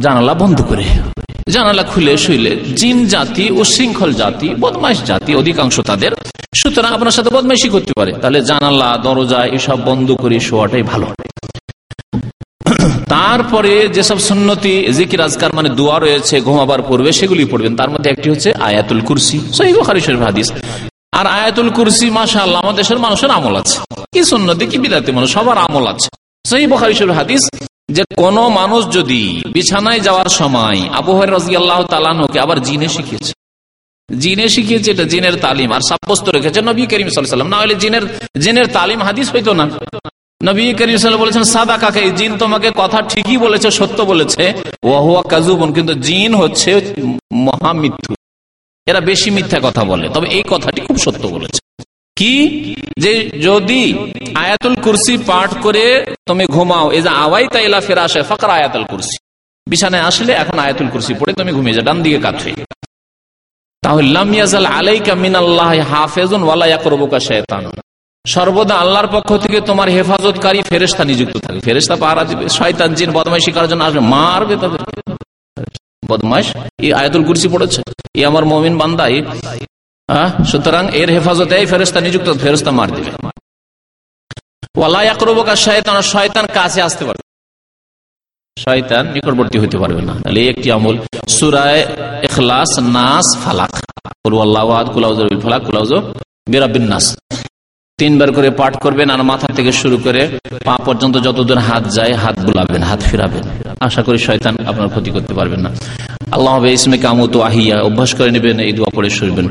জানালা বন্ধ করে। জানালা খুলে শুইলে জিন জাতি ও শৃঙ্খল জাতি, বদমাইশ জাতি অধিকাংশ তাদের। সুতরাং আপনার সাথে বদমাইশি করতে পারে। তাহলে জানালা, দরজা, এসব বন্ধ করে শোয়াটাই ভালো। তারপরে যেসব সুন্নতি, জিকির, আজকার মানে দোয়া রয়েছে, ঘুমাবার পূর্বে সেগুলি পড়বেন। তার মধ্যে একটি হচ্ছে আয়াতুল কুরসি সহি শরীফ হাদিস। আর আয়াতুল কুরসি আল্লাহ আমাদের দেশের মানুষের আমল আছে। কি সুন্নতি, কি বিদাতি মানুষ, সবার আমল আছে। সহি বখারি হাদিস, যে কোন মানুষ যদি বিছানায় যাওয়ার সময় আবহাওয়ার রাজি আল্লাহ তালানকে আবার জিনে শিখিয়েছে। জিনে শিখিয়েছে, এটা জিনের তালিম। আর সাব্যস্ত রেখেছে নবী করিম সাল্লাম না হলে জিনের জিনের তালিম হাদিস হইতো না। আয়াতুল কুরসি পাঠ করে তুমি ঘুমাও, এই যে আওয়াই তাইলা ফেরা আসে ফাঁকা আয়াতুল কুরসি। বিছানায় আসলে এখন আয়াতুল কুরসি পড়ে তুমি ঘুমিয়ে যা ডান দিকে কাত হয়ে তাহলে লামিয়াজাল আলাইকা মিনাল্লাহ হাফেজুন, ওয়ালা ইয়াকরবুকা শায়তান সর্বদা আল্লাহর পক্ষ থেকে তোমার হেফাজতকারী ফেরেস্তা নিযুক্ত থাকে। ফেরেস্তা পাহারা দিবে, শয়তান জিন বদমাইশি করার জন্য আসবে, মারবে তাদের। বদমাইশ, এই আয়াতুল কুরসি পড়েছে? এই আমার মমিন বান্দা সুতরাং এর হেফাজতে ফেরেস্তা নিযুক্ত ফেরেস্তা মার দিবে। ওয়ালাই আকরবকা শয়তান শয়তান কাছে আসতে পারবে শয়তান নিকটবর্তী হইতে পারবে না। তাহলে একটি আমল, সুরায় এখলাস নাস, ফালাক। আল্লাহ কুলাউজ ফালাক কুলাউজ বিরাবিন নাস। তিনবার করে পাঠ করবেন আর মাথা থেকে শুরু করে পা পর্যন্ত যতদূর হাত যায়, হাত বুলাবেন, হাত ফিরাবেন। আশা করি শয়তান আপনার ক্ষতি করতে পারবেন না। আল্লাহ ইসমে কামত আহিয়া, অভ্যাস করে নেবেন, এই দোয়া পড়ে শুনবেন।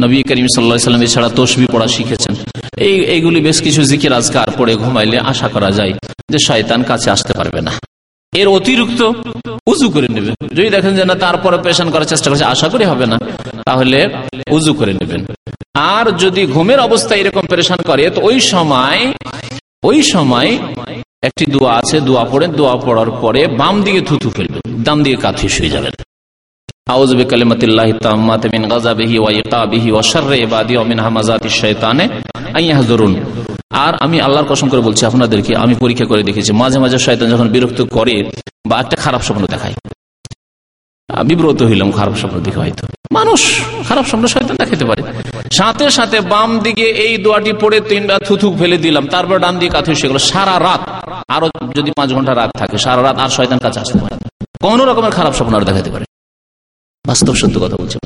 নবী করিম সাল্লাহাম এছাড়া তসবি পড়া শিখেছেন। এই, এইগুলি বেশ কিছু জিকির, আজকার পড়ে ঘুমাইলে আশা করা যায় যে শয়তান কাছে আসতে পারবে না। এর অতিরিক্ত উজু করে নেবেন। যদি দেখেন যে না, তারপরে পেশান করার চেষ্টা করছে, আশা করি হবে না, তাহলে উজু করে নেবেন। আর যদি ঘুমের অবস্থা এরকম পরেশান করে, তো ওই সময় ওই সময় একটি দোয়া আছে, দোয়া পড়ে, দোয়া পড়ার পরে বাম দিকে থুথু ফেলবেন ডান দিকে কাথি শুয়ে যাবেন আর আমি আল্লাহর কসম করে বলছি আপনাদেরকে, আমি পরীক্ষা করে দেখেছি, মাঝে মাঝে শয়তান যখন বিরক্ত করে, বা একটা খারাপ স্বপ্ন দেখায়। বিব্রত হইলাম, খারাপ স্বপ্ন দেখে হয়তো। মানুষ খারাপ স্বপ্ন শয়তান দেখাতে পারে। সাথে সাথে বাম দিকে এই দোয়াটি পড়ে তিনটা থুথুক ফেলে দিলাম তারপর ডান দিকে কাথে সেগুলো সারা রাত আরও যদি পাঁচ ঘণ্টা রাত থাকে সারা রাত আর শয়তান কাছে আসতে পারে কোন রকমের খারাপ স্বপ্ন আর দেখাতে পারে বাস্তব সত্য কথা বলছি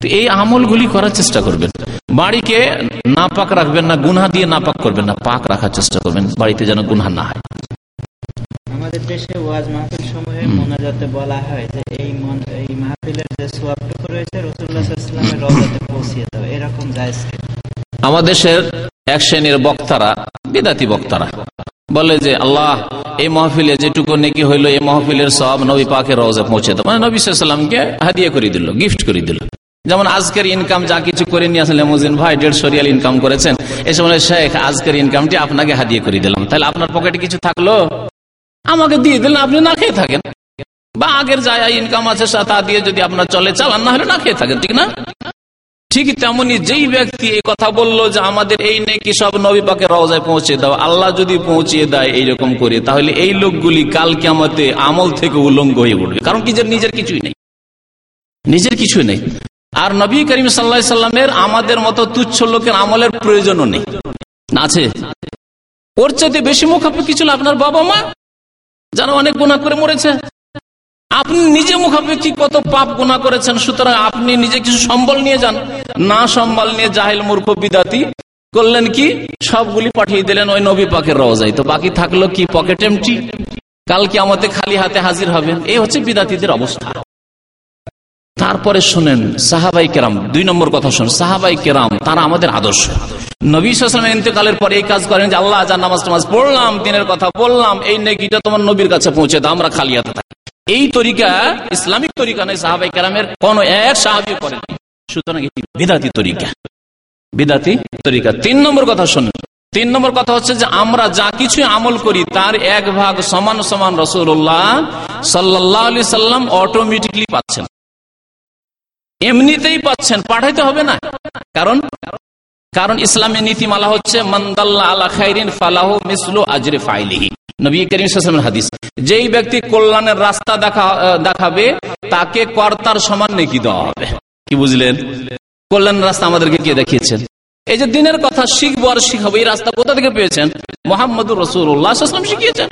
তো এই আমলগুলি করার চেষ্টা করবেন। বাড়িকে না পাক রাখবেন না গুনহা দিয়ে না পাক করবেন না পাক রাখার চেষ্টা করবেন বাড়িতে যেন গুনহা না হয়। আমাদের দেশে ওয়াজ মাহফিল সমূহে মোনাজাতে বলা হয় যে এই এই আমাদের দেশের এক শ্রেণির বক্তারা, বিদাতি বক্তারা, বলে যে, আল্লাহ, এই মহফিলে যেটুকু নেকি হইল, এই মহফিলের সব নবী পাকে রওজা পৌঁছে দাও মানে নবী সাল্লামকে হাদিয়া করে দিল, গিফট করে দিল। যেমন আজকের ইনকাম যা কিছু করে নিয়ে আসলে ভাই, দেড়শো রিয়াল ইনকাম করেছেন। এই সময় শেখ, আজকের ইনকামটি আপনাকে হাদিয়ে করে দিলাম। তাহলে আপনার পকেটে কিছু থাকল? আমাকে দিয়ে দিলেন, আপনি না খেয়ে থাকেন। বা আগের যা ইনকাম আছে তা দিয়ে যদি আপনার চলে চালান না হলে না খেয়ে থাকেন, ঠিক না? ঠিক তেমনি যেই ব্যক্তি এই কথা বলল যে আমাদের এই নেকি সব নবী পাকে রওজায় পৌঁছে দাও, আল্লাহ যদি পৌঁছিয়ে দেয় এইরকম করে, তাহলে এই লোকগুলি কাল কেমতে আমল থেকে উলঙ্গ হয়ে উঠবে। কারণ কি নিজের কিছুই নেই। নিজের কিছুই নেই। আর নবী করিম সাল্লা সাল্লামের আমাদের মতো তুচ্ছ লোকের আমলের প্রয়োজনও নেই। আছে? ওর চাইতে বেশি মুখাপেক্ষি ছিল আপনার বাবা মা, যারা অনেক গুণা করে মরেছে। আপনি নিজে মুখাপেক্ষি কত পাপ গুণা করেছেন, সুতরাং আপনি নিজে কিছু সম্বল নিয়ে যান। না সম্বল নিয়ে জাহেল মূর্খ বিদাতি করলেন কি? সবগুলি পাঠিয়ে দিলেন ওই নবী পাকের রওজাই তো বাকি থাকল কি? পকেট এমটি কালকে আমাদের খালি হাতে হাজির হবেন। এই হচ্ছে বিদাতিদের অবস্থা। তারপরে শোনেন, সাহাবাই কেরাম, দুই নম্বর কথা শোন, সাহাবাই কেরাম, তারা আমাদের আদর্শ। নবী সালামের ইন্তেকালের পরে এই কাজ করেন যে, আল্লাহ যা নামাজ টামাজ পড়লাম, দিনের কথা বললাম, এই নেকিটা তোমার নবীর কাছে পৌঁছে দাও, আমরা খালি হাতে এই তরিকা ইসলামিক তরিকা নয়, সাহাবাই কেরামের কোন এক সাহাবি করেন সুতরাং এটি বিদাতি তরিকা। বিদাতি তরিকা। তিন নম্বর কথা শোনেন। তিন নম্বর কথা হচ্ছে যে আমরা যা কিছু আমল করি, তার এক ভাগ সমান সমান রসুল্লাহ সাল্লাহ আলি সাল্লাম অটোমেটিকলি পাচ্ছেন। এমনিতেই পাচ্ছেন। পাঠাইতে হবে না। কারণ? কারণ ইসলামের নীতিমালা হচ্ছে মন্দাল্লা আলা খাইরিন ফালাহু মিসলু আজরে ফাইলিহি। নবী করিম সাল্লামের হাদিস। যেই ব্যক্তি কল্যাণের রাস্তা দেখা দেখাবে, তাকে কর্তার সমান নেকি দেওয়া হবে। কি বুঝলেন? কল্যাণের রাস্তা আমাদেরকে কে দেখিয়েছেন? এই যে দিনের কথা শিখব আর শিখাবো, এই রাস্তা কোথা থেকে পেয়েছেন? মোহাম্মদুর রসুল্লাহাম শিখিয়েছেন।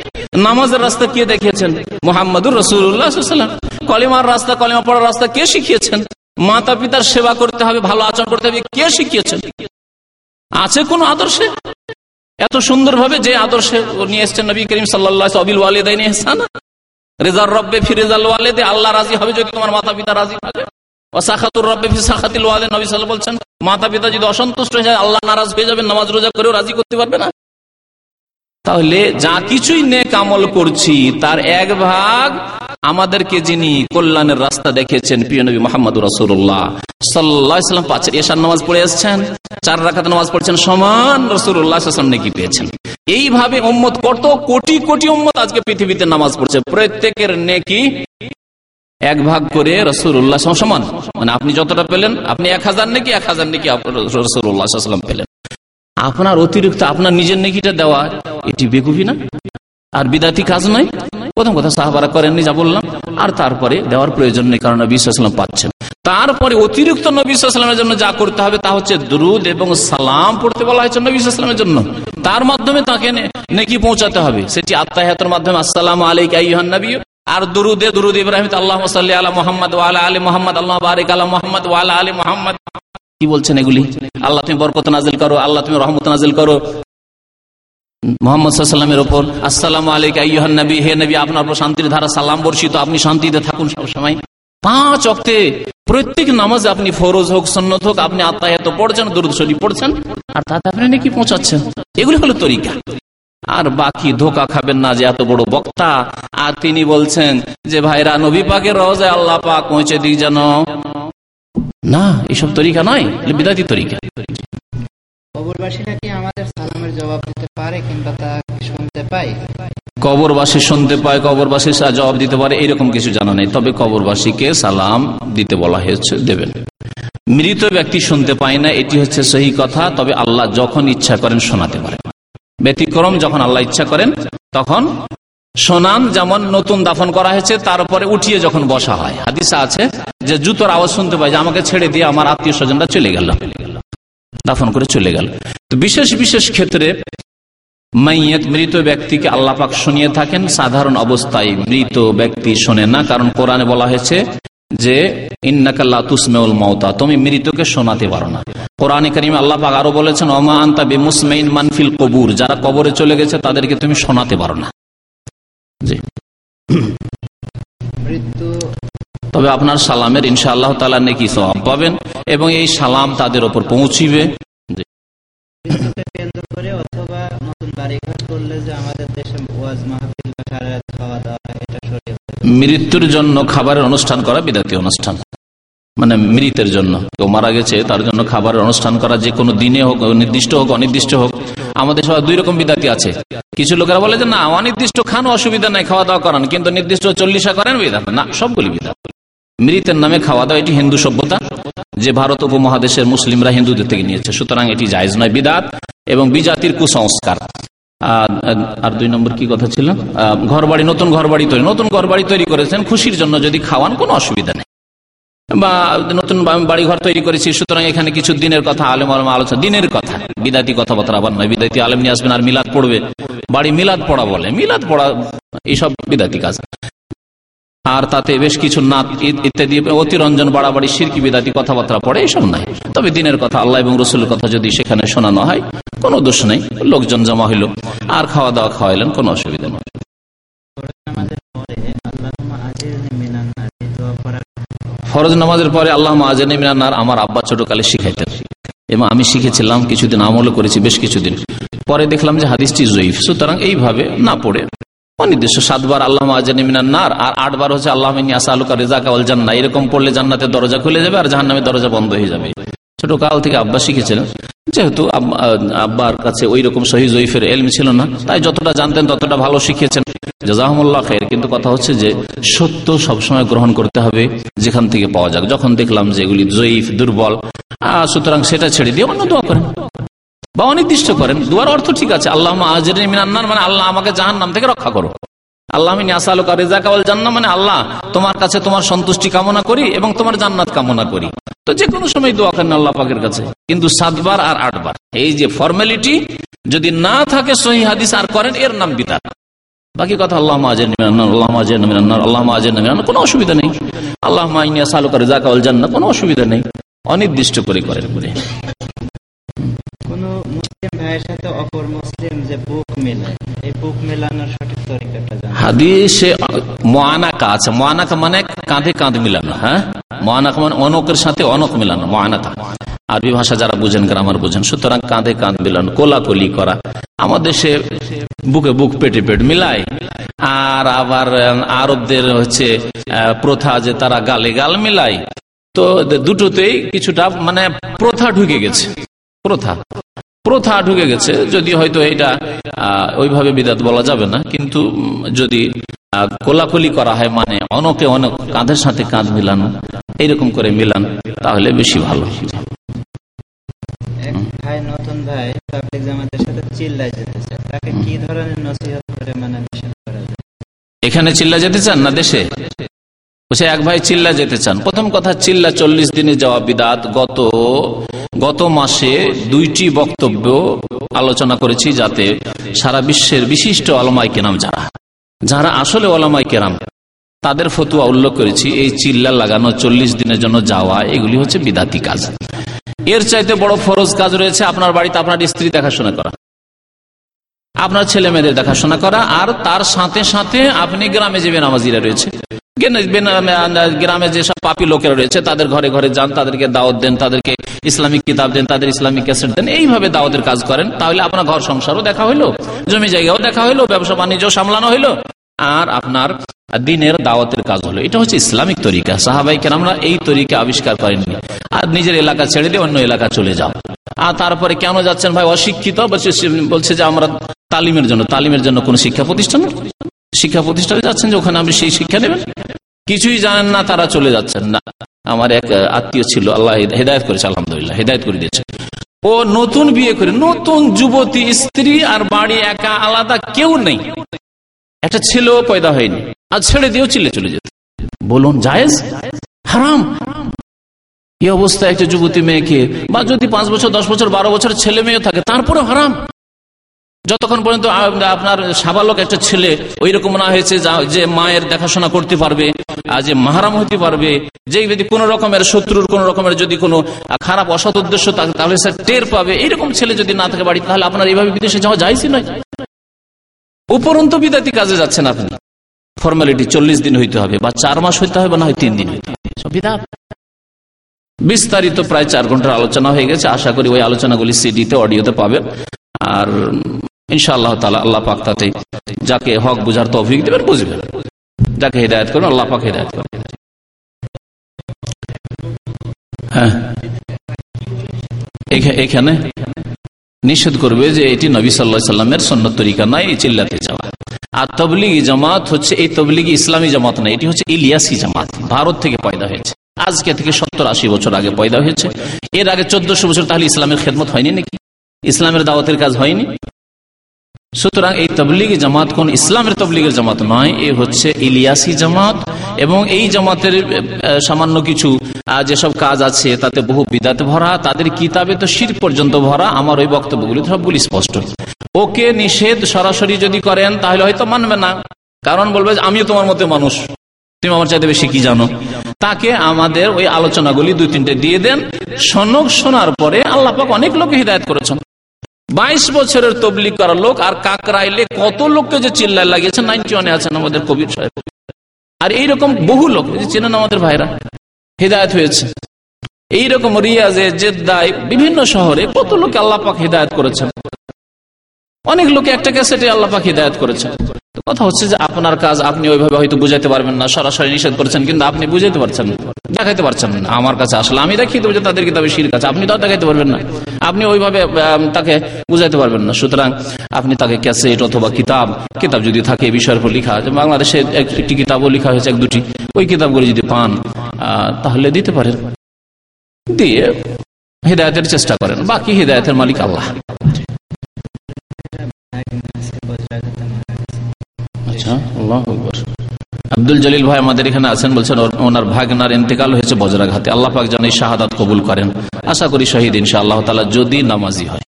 নামাজের রাস্তা কে দেখিয়েছেন? মোহাম্মদুর রসুল্লাহাম কলিমার রাস্তা, কলিমা পড়ার রাস্তা কে শিখিয়েছেন? মাতা পিতার সেবা করতে হবে, ভালো আচরণ করতে হবে, কে শিখিয়েছেন? আছে কোন আদর্শে? এত সুন্দর ভাবে যে আদর্শে নিয়ে এসছেন নবী করিম সাল্লাহ আল্লাহ রাজি হবে যদি তোমার মাতা পিতা রাজি হবে ওয়ালে নবী সাল্লাহ বলছেন মাতা পিতা যদি অসন্তুষ্ট হয়ে যায়, আল্লাহ নারাজ হয়ে যাবে নামাজ রোজা করেও রাজি করতে পারবে না। তাহলে যা কিছুই নেক আমল করছি, তার এক ভাগ আমাদেরকে যিনি কল্যাণের রাস্তা দেখেছেন প্রিয় নবী মোহাম্মদ রসুল্লাহ সাল্লাম পাচ্ছেন এসার নামাজ পড়ে এসছেন, চার রাখাত নামাজ পড়ছেন, সমান রসুল্লাহাম নেকি পেয়েছেন। এইভাবে উম্মত কত কোটি কোটি উম্মত আজকে পৃথিবীতে নামাজ পড়ছে, প্রত্যেকের নেকি এক ভাগ করে রসুল্লাহ সমান। মানে আপনি যতটা পেলেন, আপনি এক হাজার নাকি, এক হাজার নাকি রসুল্লাহাম পেলেন। আপনার অতিরিক্ত, আপনার নিজের নেকিটা দেওয়া, এটি বেকুফি না? আর বিদাতি কাজ নয়। প্রথম কথা সাহাবারা করেননি, যা বললাম। আর তারপরে দেওয়ার প্রয়োজন নেই, কারণ বিশ্বাসলাম পাচ্ছেন। তারপরে অতিরিক্ত নবীলামের জন্য যা করতে হবে, তা হচ্ছে দুরুদ এবং সালাম পড়তে বলা হয়েছে নবীলামের জন্য। তার মাধ্যমে তাকে নেকি পৌঁছাতে হবে। সেটি আত্মাহাতের মাধ্যমে, আসসালাম আলাইক নবী। আর দুরুদে, দুরুদ ইব্রাহিম আল্লাহ সাল্লি আলা মোহাম্মদ ওয়ালা আলী মোহাম্মদ, আল্লাহ বারিক আলা মোহাম্মদ ওয়ালা আলী মোহাম্মদ। কি বলছেন এগুলি? আল্লাহ তুমি বরকত নাজিল করো, আল্লাহ তুমি রহমত নাজিল করো। মোহাম্মদ সাল্লামের ওপর, আসসালাম আলিক আইহান নবী, হে নবী, আপনার উপর শান্তির ধারা সালাম বর্ষিত, আপনি শান্তিতে থাকুন সবসময়। পাঁচ অক্টে প্রত্যেক নামাজ আপনি ফরোজ হোক সন্ন্যত হোক, আপনি আত্মায়ত পড়ছেন, দুরুদ শরীফ পড়ছেন, আর তাতে আপনি নাকি পৌঁছাচ্ছেন। এগুলি হলো তরিকা। আর বাকি ধোকা খাবেন না যে এত বড় বক্তা। আর তিনি বলছেন যে, ভাইরা, নবী পাকের রওজায় আল্লাহ পাক পৌঁছে দিক যেন। না এসব তরিকা নয় বিদাতি তরিকা। পারে কবরবাসী শুনতে পায় কবরবাসী জবাব দিতে পারে এরকম কিছু জানা নেই। তবে কবরবাসীকে সালাম দিতে বলা হয়েছে দেবেন। মৃত ব্যক্তি শুনতে পায় না এটি হচ্ছে সেই কথা তবে আল্লাহ যখন ইচ্ছা করেন শোনাতে পারেন ব্যতিক্রম যখন আল্লাহ ইচ্ছা করেন তখন শোনান যেমন নতুন দাফন করা হয়েছে তারপরে উঠিয়ে যখন বসা হয়। হাদিসা আছে যে, জুতোর আওয়াজ শুনতে পাই যে, আমাকে ছেড়ে দিয়ে আমার আত্মীয় স্বজনরা চলে গেল। দাফন করে চলে গেল। তো বিশেষ বিশেষ ক্ষেত্রে মাইয়েত মৃত ব্যক্তিকে আল্লাপাক শুনিয়ে থাকেন। সাধারণ অবস্থায় মৃত ব্যক্তি শোনে না, কারণ কোরআনে বলা হয়েছে যে ইন্নাকাল্লা তুসমেউল মৌতা তুমি মৃতকে শোনাতে পারো না। কোরআনে করিম আল্লাহ পাক আরও বলেছেন ওমা আন্তা বেমুসমাইন মানফিল কবুর যারা কবরে চলে গেছে, তাদেরকে তুমি শোনাতে পারো না। তবে আপনার সালামের ইনশা আল্লাহ তালা নেকি সব পাবেন এবং এই সালাম তাদের ওপর পৌঁছিবে। মৃত্যুর জন্য খাবারের অনুষ্ঠান করা বিদাতি অনুষ্ঠান। মানে মৃতের জন্য। কেউ মারা গেছে, তার জন্য খাবারের অনুষ্ঠান করা যে কোনো দিনে হোক, নির্দিষ্ট হোক, অনির্দিষ্ট হোক, আমাদের সবাই দুই রকম বিদাতি আছে। কিছু লোকেরা বলে যে, না, অনির্দিষ্ট খান, অসুবিধা নাই, খাওয়া দাওয়া করান। কিন্তু নির্দিষ্ট চল্লিশা করেন বিদাত না, সবগুলি বিদাত মৃতের নামে খাওয়া দাওয়া, এটি হিন্দু সভ্যতা, যে ভারত উপমহাদেশের মুসলিমরা হিন্দুদের থেকে নিয়েছে। সুতরাং এটি জায়জ নয়, বিদাত এবং বিজাতির কুসংস্কার। আর দুই নম্বর কি কথা ছিল? ঘর বাড়ি নতুন ঘর বাড়ি তৈরি। নতুন ঘর বাড়ি তৈরি করেছেন, খুশির জন্য যদি খাওয়ান, কোনো অসুবিধা নেই। বা নতুন বাড়ি ঘর তৈরি করেছি, সুতরাং এখানে কিছু দিনের কথা, আলেম আলম আলোচনা, দিনের কথা, বিদাতি কথাবার্তা আবার নয়, বিদাতি আলেম নিয়ে আসবেন আর মিলাদ পড়বে। বাড়ি মিলাদ পড়া বলে, মিলাদ পড়া, এইসব বিদাতি কাজ। আর তাতে বেশ কিছু নাত ইত্যাদি, অতিরঞ্জন, বাড়াবাড়ি, সিরকি বিদাতি কথাবার্তা পড়ে এইসব নাই। তবে দিনের কথা, আল্লাহ এবং রসুলের কথা যদি সেখানে শোনানো হয়, কোনো দোষ নেই, লোকজন জমা হইল, আর খাওয়া দাওয়া খাওয়াইলেন, কোনো অসুবিধা নেই। ফরজ নামাজের পরে আল্লাহ আজান আমার আব্বা ছোটকালে শিখাইতেন। এবং আমি শিখেছিলাম, কিছুদিন আমলও করেছি, বেশ কিছুদিন। পরে দেখলাম যে হাদিসটি জয়ীফ। সুতরাং এইভাবে না পড়ে। অনির্দিষ্ট সাতবার আল্লাহ আজানিমিনার আর আটবার হচ্ছে আল্লাহ আসালুকা রেজা কাওয়াল জান্না এরকম পড়লে জান্নাতে দরজা খুলে যাবে আর জাহান্নামের দরজা বন্ধ হয়ে যাবে। ছোট কাল থেকে আব্বা শিখেছিলেন যেহেতু আব্বার কাছে ওই রকম সহি জয়ীফের এলম ছিল না, তাই যতটা জানতেন ততটা ভালো শিখেছেন জাজাহমুল্লাহ খের কিন্তু কথা হচ্ছে যে, সত্য সবসময় গ্রহণ করতে হবে যেখান থেকে পাওয়া যাক। যখন দেখলাম যে এগুলি জয়ীফ, দুর্বল সুতরাং সেটা ছেড়ে দিয়ে অন্য দোয়া করেন। বা অনির্দিষ্ট করেন। দুয়ার অর্থ ঠিক আছে আল্লাহ মিনান্নার মানে আল্লাহ আমাকে জাহান নাম থেকে রক্ষা করো। আল্লাহ মানে আল্লাহ, তোমার কাছে তোমার সন্তুষ্টি কামনা করি এবং তোমার জান্নাত কামনা করি। তো যে কোনো সময় দোয়া করেন আল্লাহ পাকের কাছে। কিন্তু সাতবার আর আটবার। এই যে ফর্মালিটি যদি না থাকে সহি হাদিস আর করেন, এর নাম বাকি কথা, আল্লাহ আল্লাহ আল্লাহ কোনো অসুবিধা নেই। আল্লাহ জান্না কোনো অসুবিধা নেই। অনির্দিষ্ট করে করেন ভাইয়ের সাথে অপর মুসলিম যে বুক মেলায় এই বুক মেলানোর সঠিক হাদিসে মোয়ানাকা আছে। মোয়ানাকা মানে কাঁধে কাঁধ মিলানো হ্যাঁ? মোয়ানাকা মানে অনকের সাথে অনক মিলানো মোয়ানাকা আরবি ভাষা যারা বুঝেন গ্রামার বুঝেন, সুতরাং কাঁধে কাঁধ মিলানো, কোলাকুলি করা আমাদের দেশে বুকে বুক, পেটে পেট মিলায়। আর আবার আরবদের হচ্ছে প্রথা যে তারা গালে গাল মিলায়। তো দুটোতেই কিছুটা মানে প্রথা ঢুকে গেছে। প্রথা। প্রথা ঢুকে গেছে যদি হয়তো এটা ওইভাবে বিদাত বলা যাবে না কিন্তু যদি কোলাকুলি করা হয় মানে অনকে অনেক কাঁধের সাথে কাঁধ মিলানো এইরকম করে মিলান তাহলে বেশি ভালো। ভাই নতুন ভাই পাবলিক জামাতের সাথে চিল্লায় যেতে চায়। তাকে কি ধরনের নসিহত করে মানে করা যায়? এখানে চিল্লা যেতে চান না দেশে? এক ভাই চিল্লা যেতে চান। প্রথম কথা চিল্লা চল্লিশ দিনে যাওয়া বিদাত গত গত মাসে দুইটি বক্তব্য আলোচনা করেছি যাতে সারা বিশ্বের বিশিষ্ট আলমাই কেরাম যারা যারা আসলে ওলামাই কেরাম, তাদের ফতুয়া উল্লেখ করেছি, এই চিল্লা লাগানো চল্লিশ দিনের জন্য যাওয়া, এগুলি হচ্ছে বিদাতি কাজ। এর চাইতে বড় ফরজ কাজ রয়েছে আপনার বাড়িতে আপনার স্ত্রী দেখাশোনা করা, আপনার ছেলে মেয়েদের দেখাশোনা করা, আর তার সাথে সাথে আপনি গ্রামে যে বেনামাজিরা রয়েছে গ্রামে যেসব পাপি লোকেরা রয়েছে, তাদের ঘরে ঘরে যান, তাদেরকে দাওয়াত দেন, তাদেরকে ইসলামিক কিতাব দেন, তাদের ইসলামিক ক্যাসেট দেন, এইভাবে দাওয়াতের কাজ করেন। তাহলে আপনার ঘর সংসারও দেখা হইল, জমি জায়গাও দেখা হইল, ব্যবসা বাণিজ্য সামলানো হইল, আর আপনার দিনের দাওয়াতের কাজ হলো। এটা হচ্ছে ইসলামিক তরিকা। সাহাবাই কেন আমরা এই তরিকা আবিষ্কার করেননি। আর নিজের এলাকা ছেড়ে দিয়ে অন্য এলাকা চলে যাও। আর তারপরে কেন যাচ্ছেন ভাই? অশিক্ষিত, বলছে যে আমরা তালিমের জন্য তালিমের জন্য কোন শিক্ষা প্রতিষ্ঠান শিক্ষা প্রতিষ্ঠানে যাচ্ছেন যে ওখানে আপনি সেই শিক্ষা নেবেন? কিছুই জানেন না, তারা চলে যাচ্ছেন না। আমার এক আত্মীয় ছিল, আল্লাহ হেদায়ত করেছে, আলহামদুলিল্লাহ, হেদায়ত করে দিয়েছে। ও নতুন বিয়ে করে, নতুন যুবতী, স্ত্রী আর বাড়ি একা, আলাদা কেউ নেই। একটা ছেলেও পয়দা হয়নি, আর ছেড়ে দিয়েও চিলে চলে যেত। বলুন, জায়েজ? হারাম। এই অবস্থায় একটা যুবতী মেয়েকে, বা যদি পাঁচ বছর, দশ বছর, বারো বছর ছেলে মেয়ে থাকে তারপরে হারাম। যতক্ষণ পর্যন্ত আপনার সাবালক একটা ছেলে ওই রকম না হয়েছে যে মায়ের দেখাশোনা করতে পারবে আর যে মাহারাম হতে পারবে যে যদি কোন রকমের শত্রুর কোন রকমের যদি কোনো খারাপ অসৎ উদ্দেশ্য থাকে তাহলে সে টের পাবে। এইরকম ছেলে যদি না থাকে বাড়ি তাহলে আপনার এইভাবে বিদেশে যাওয়া যাইছি নয়। উপরন্ত বিদাতি কাজে যাচ্ছেন আপনি। ফর্মালিটি চল্লিশ দিন হইতে হবে বা চার মাস হইতে হবে না হয় তিন দিন হইতে হবে। বিস্তারিত প্রায় চার ঘণ্টার আলোচনা হয়ে গেছে। আশা করি ওই আলোচনাগুলি সিডিতে অডিওতে পাবেন। আর ইনশাআল্লাহ তালা আল্লাহ পাক তাতে যাকে হক বুঝার তৌফিক দেবেন, বুঝবেন। যাকে হৃদায়ত করবেন, আল্লাহ পাক হৃদায়ত করবেন। হ্যাঁ। এখানে নিষেধ করবে যে এটি নবী সাল্লা সাল্লামের সন্ন্যত তরিকা নয় এই চিল্লাতে যাওয়া আর তবলিগি জামাত হচ্ছে, এই তবলিগি ইসলামী জামাত নয় এটি হচ্ছে ইলিয়াসি জামাত, ভারত থেকে পয়দা হয়েছে। আজকে থেকে সত্তর আশি বছর আগে পয়দা হয়েছে। এর আগে চোদ্দশো বছর তাহলে ইসলামের খেদমত হয়নি নাকি? ইসলামের দাওয়াতের কাজ হয়নি? সুতরাং এই তবলিগি জামাত কোন ইসলামের তবলিগের জামাত নয়, এ হচ্ছে ইলিয়াসি জামাত এবং এই জামাতের সামান্য কিছু যেসব কাজ আছে তাতে বহু বিদাতে ভরা, তাদের কিতাবে তো শির পর্যন্ত ভরা, আমার ওই বক্তব্যগুলি সবগুলি স্পষ্ট। ওকে নিষেধ সরাসরি যদি করেন, তাহলে হয়তো মানবে না। কারণ বলবে যে, আমিও তোমার মতো মানুষ। তুমি আমার চাইতে বেশি কি জানো? তাকে আমাদের ওই আলোচনাগুলি দুই তিনটে দিয়ে দেন। শোনক শোনার পরে আল্লাপাক অনেক লোক হৃদায়ত করেছেন। বাইশ বছরের তবলিগ করা লোক আর কাকরাইলে কত লোককে যে চিল্লায় লাগিয়েছে, নাইনটি ওয়ানে আছেন আমাদের কবির সাহেব। আর এইরকম বহু লোক যে চেনেন আমাদের ভাইরা, হৃদায়ত হয়েছে। এইরকম রিয়াজে, জেদ্দায়, বিভিন্ন শহরে কত লোক আল্লাপাক হৃদায়ত করেছেন। অনেক লোকে একটা ক্যাসেটে আল্লাহ পাক হৃদায়ত করেছেন। কথা হচ্ছে যে আপনার কাজ আপনি ওইভাবে হয়তো বুঝাইতে পারবেন না, সরাসরি নিষেধ করেছেন, কিন্তু আপনি বুঝাইতে পারছেন দেখাইতে পারছেন না। আমার কাছে আসলে আমি দেখিয়ে দেবো তাদের কিতাবে শির কাছে, আপনি তো আর দেখাইতে পারবেন না। আপনি ওইভাবে তাকে বুঝাইতে পারবেন না। সুতরাং আপনি তাকে ক্যাসেট অথবা কিতাব কিতাব যদি থাকে এই বিষয়ের উপর লেখা, যে বাংলাদেশে একটি কিতাবও লেখা হয়েছে, এক দুটি, ওই কিতাবগুলি যদি পান তাহলে দিতে পারেন। দিয়ে হৃদায়তের চেষ্টা করেন। বাকি হৃদায়তের মালিক আল্লাহ। আল্লাহ আব্দুল জলিল ভাই আমাদের এখানে আছেন বলছেন ওনার ভাগনার ইন্তেকাল হয়েছে বজ্রাঘাতে। আল্লাহ পাক যেন এই শাহাদাত কবুল করেন। আশা করি শহীদ ইনশা আল্লাহ তালা যদি নামাজি হয়।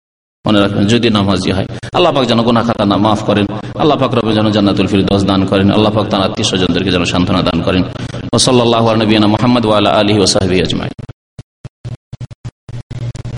মনে রাখবেন, যদি নামাজি হয়। আল্লাহ পাক যেন গোনা খাতা না মাফ করেন। আল্লাহ পাক রবে যেন জান্নাতুল ফিরদৌস দান করেন। আল্লাহ পাক তার আত্মীয় স্বজনদেরকে যেন সান্ত্বনা দান করেন। ও সাল্লাহ নবীনা মোহাম্মদ ওয়ালা আলী ওসাহাবি আজমাই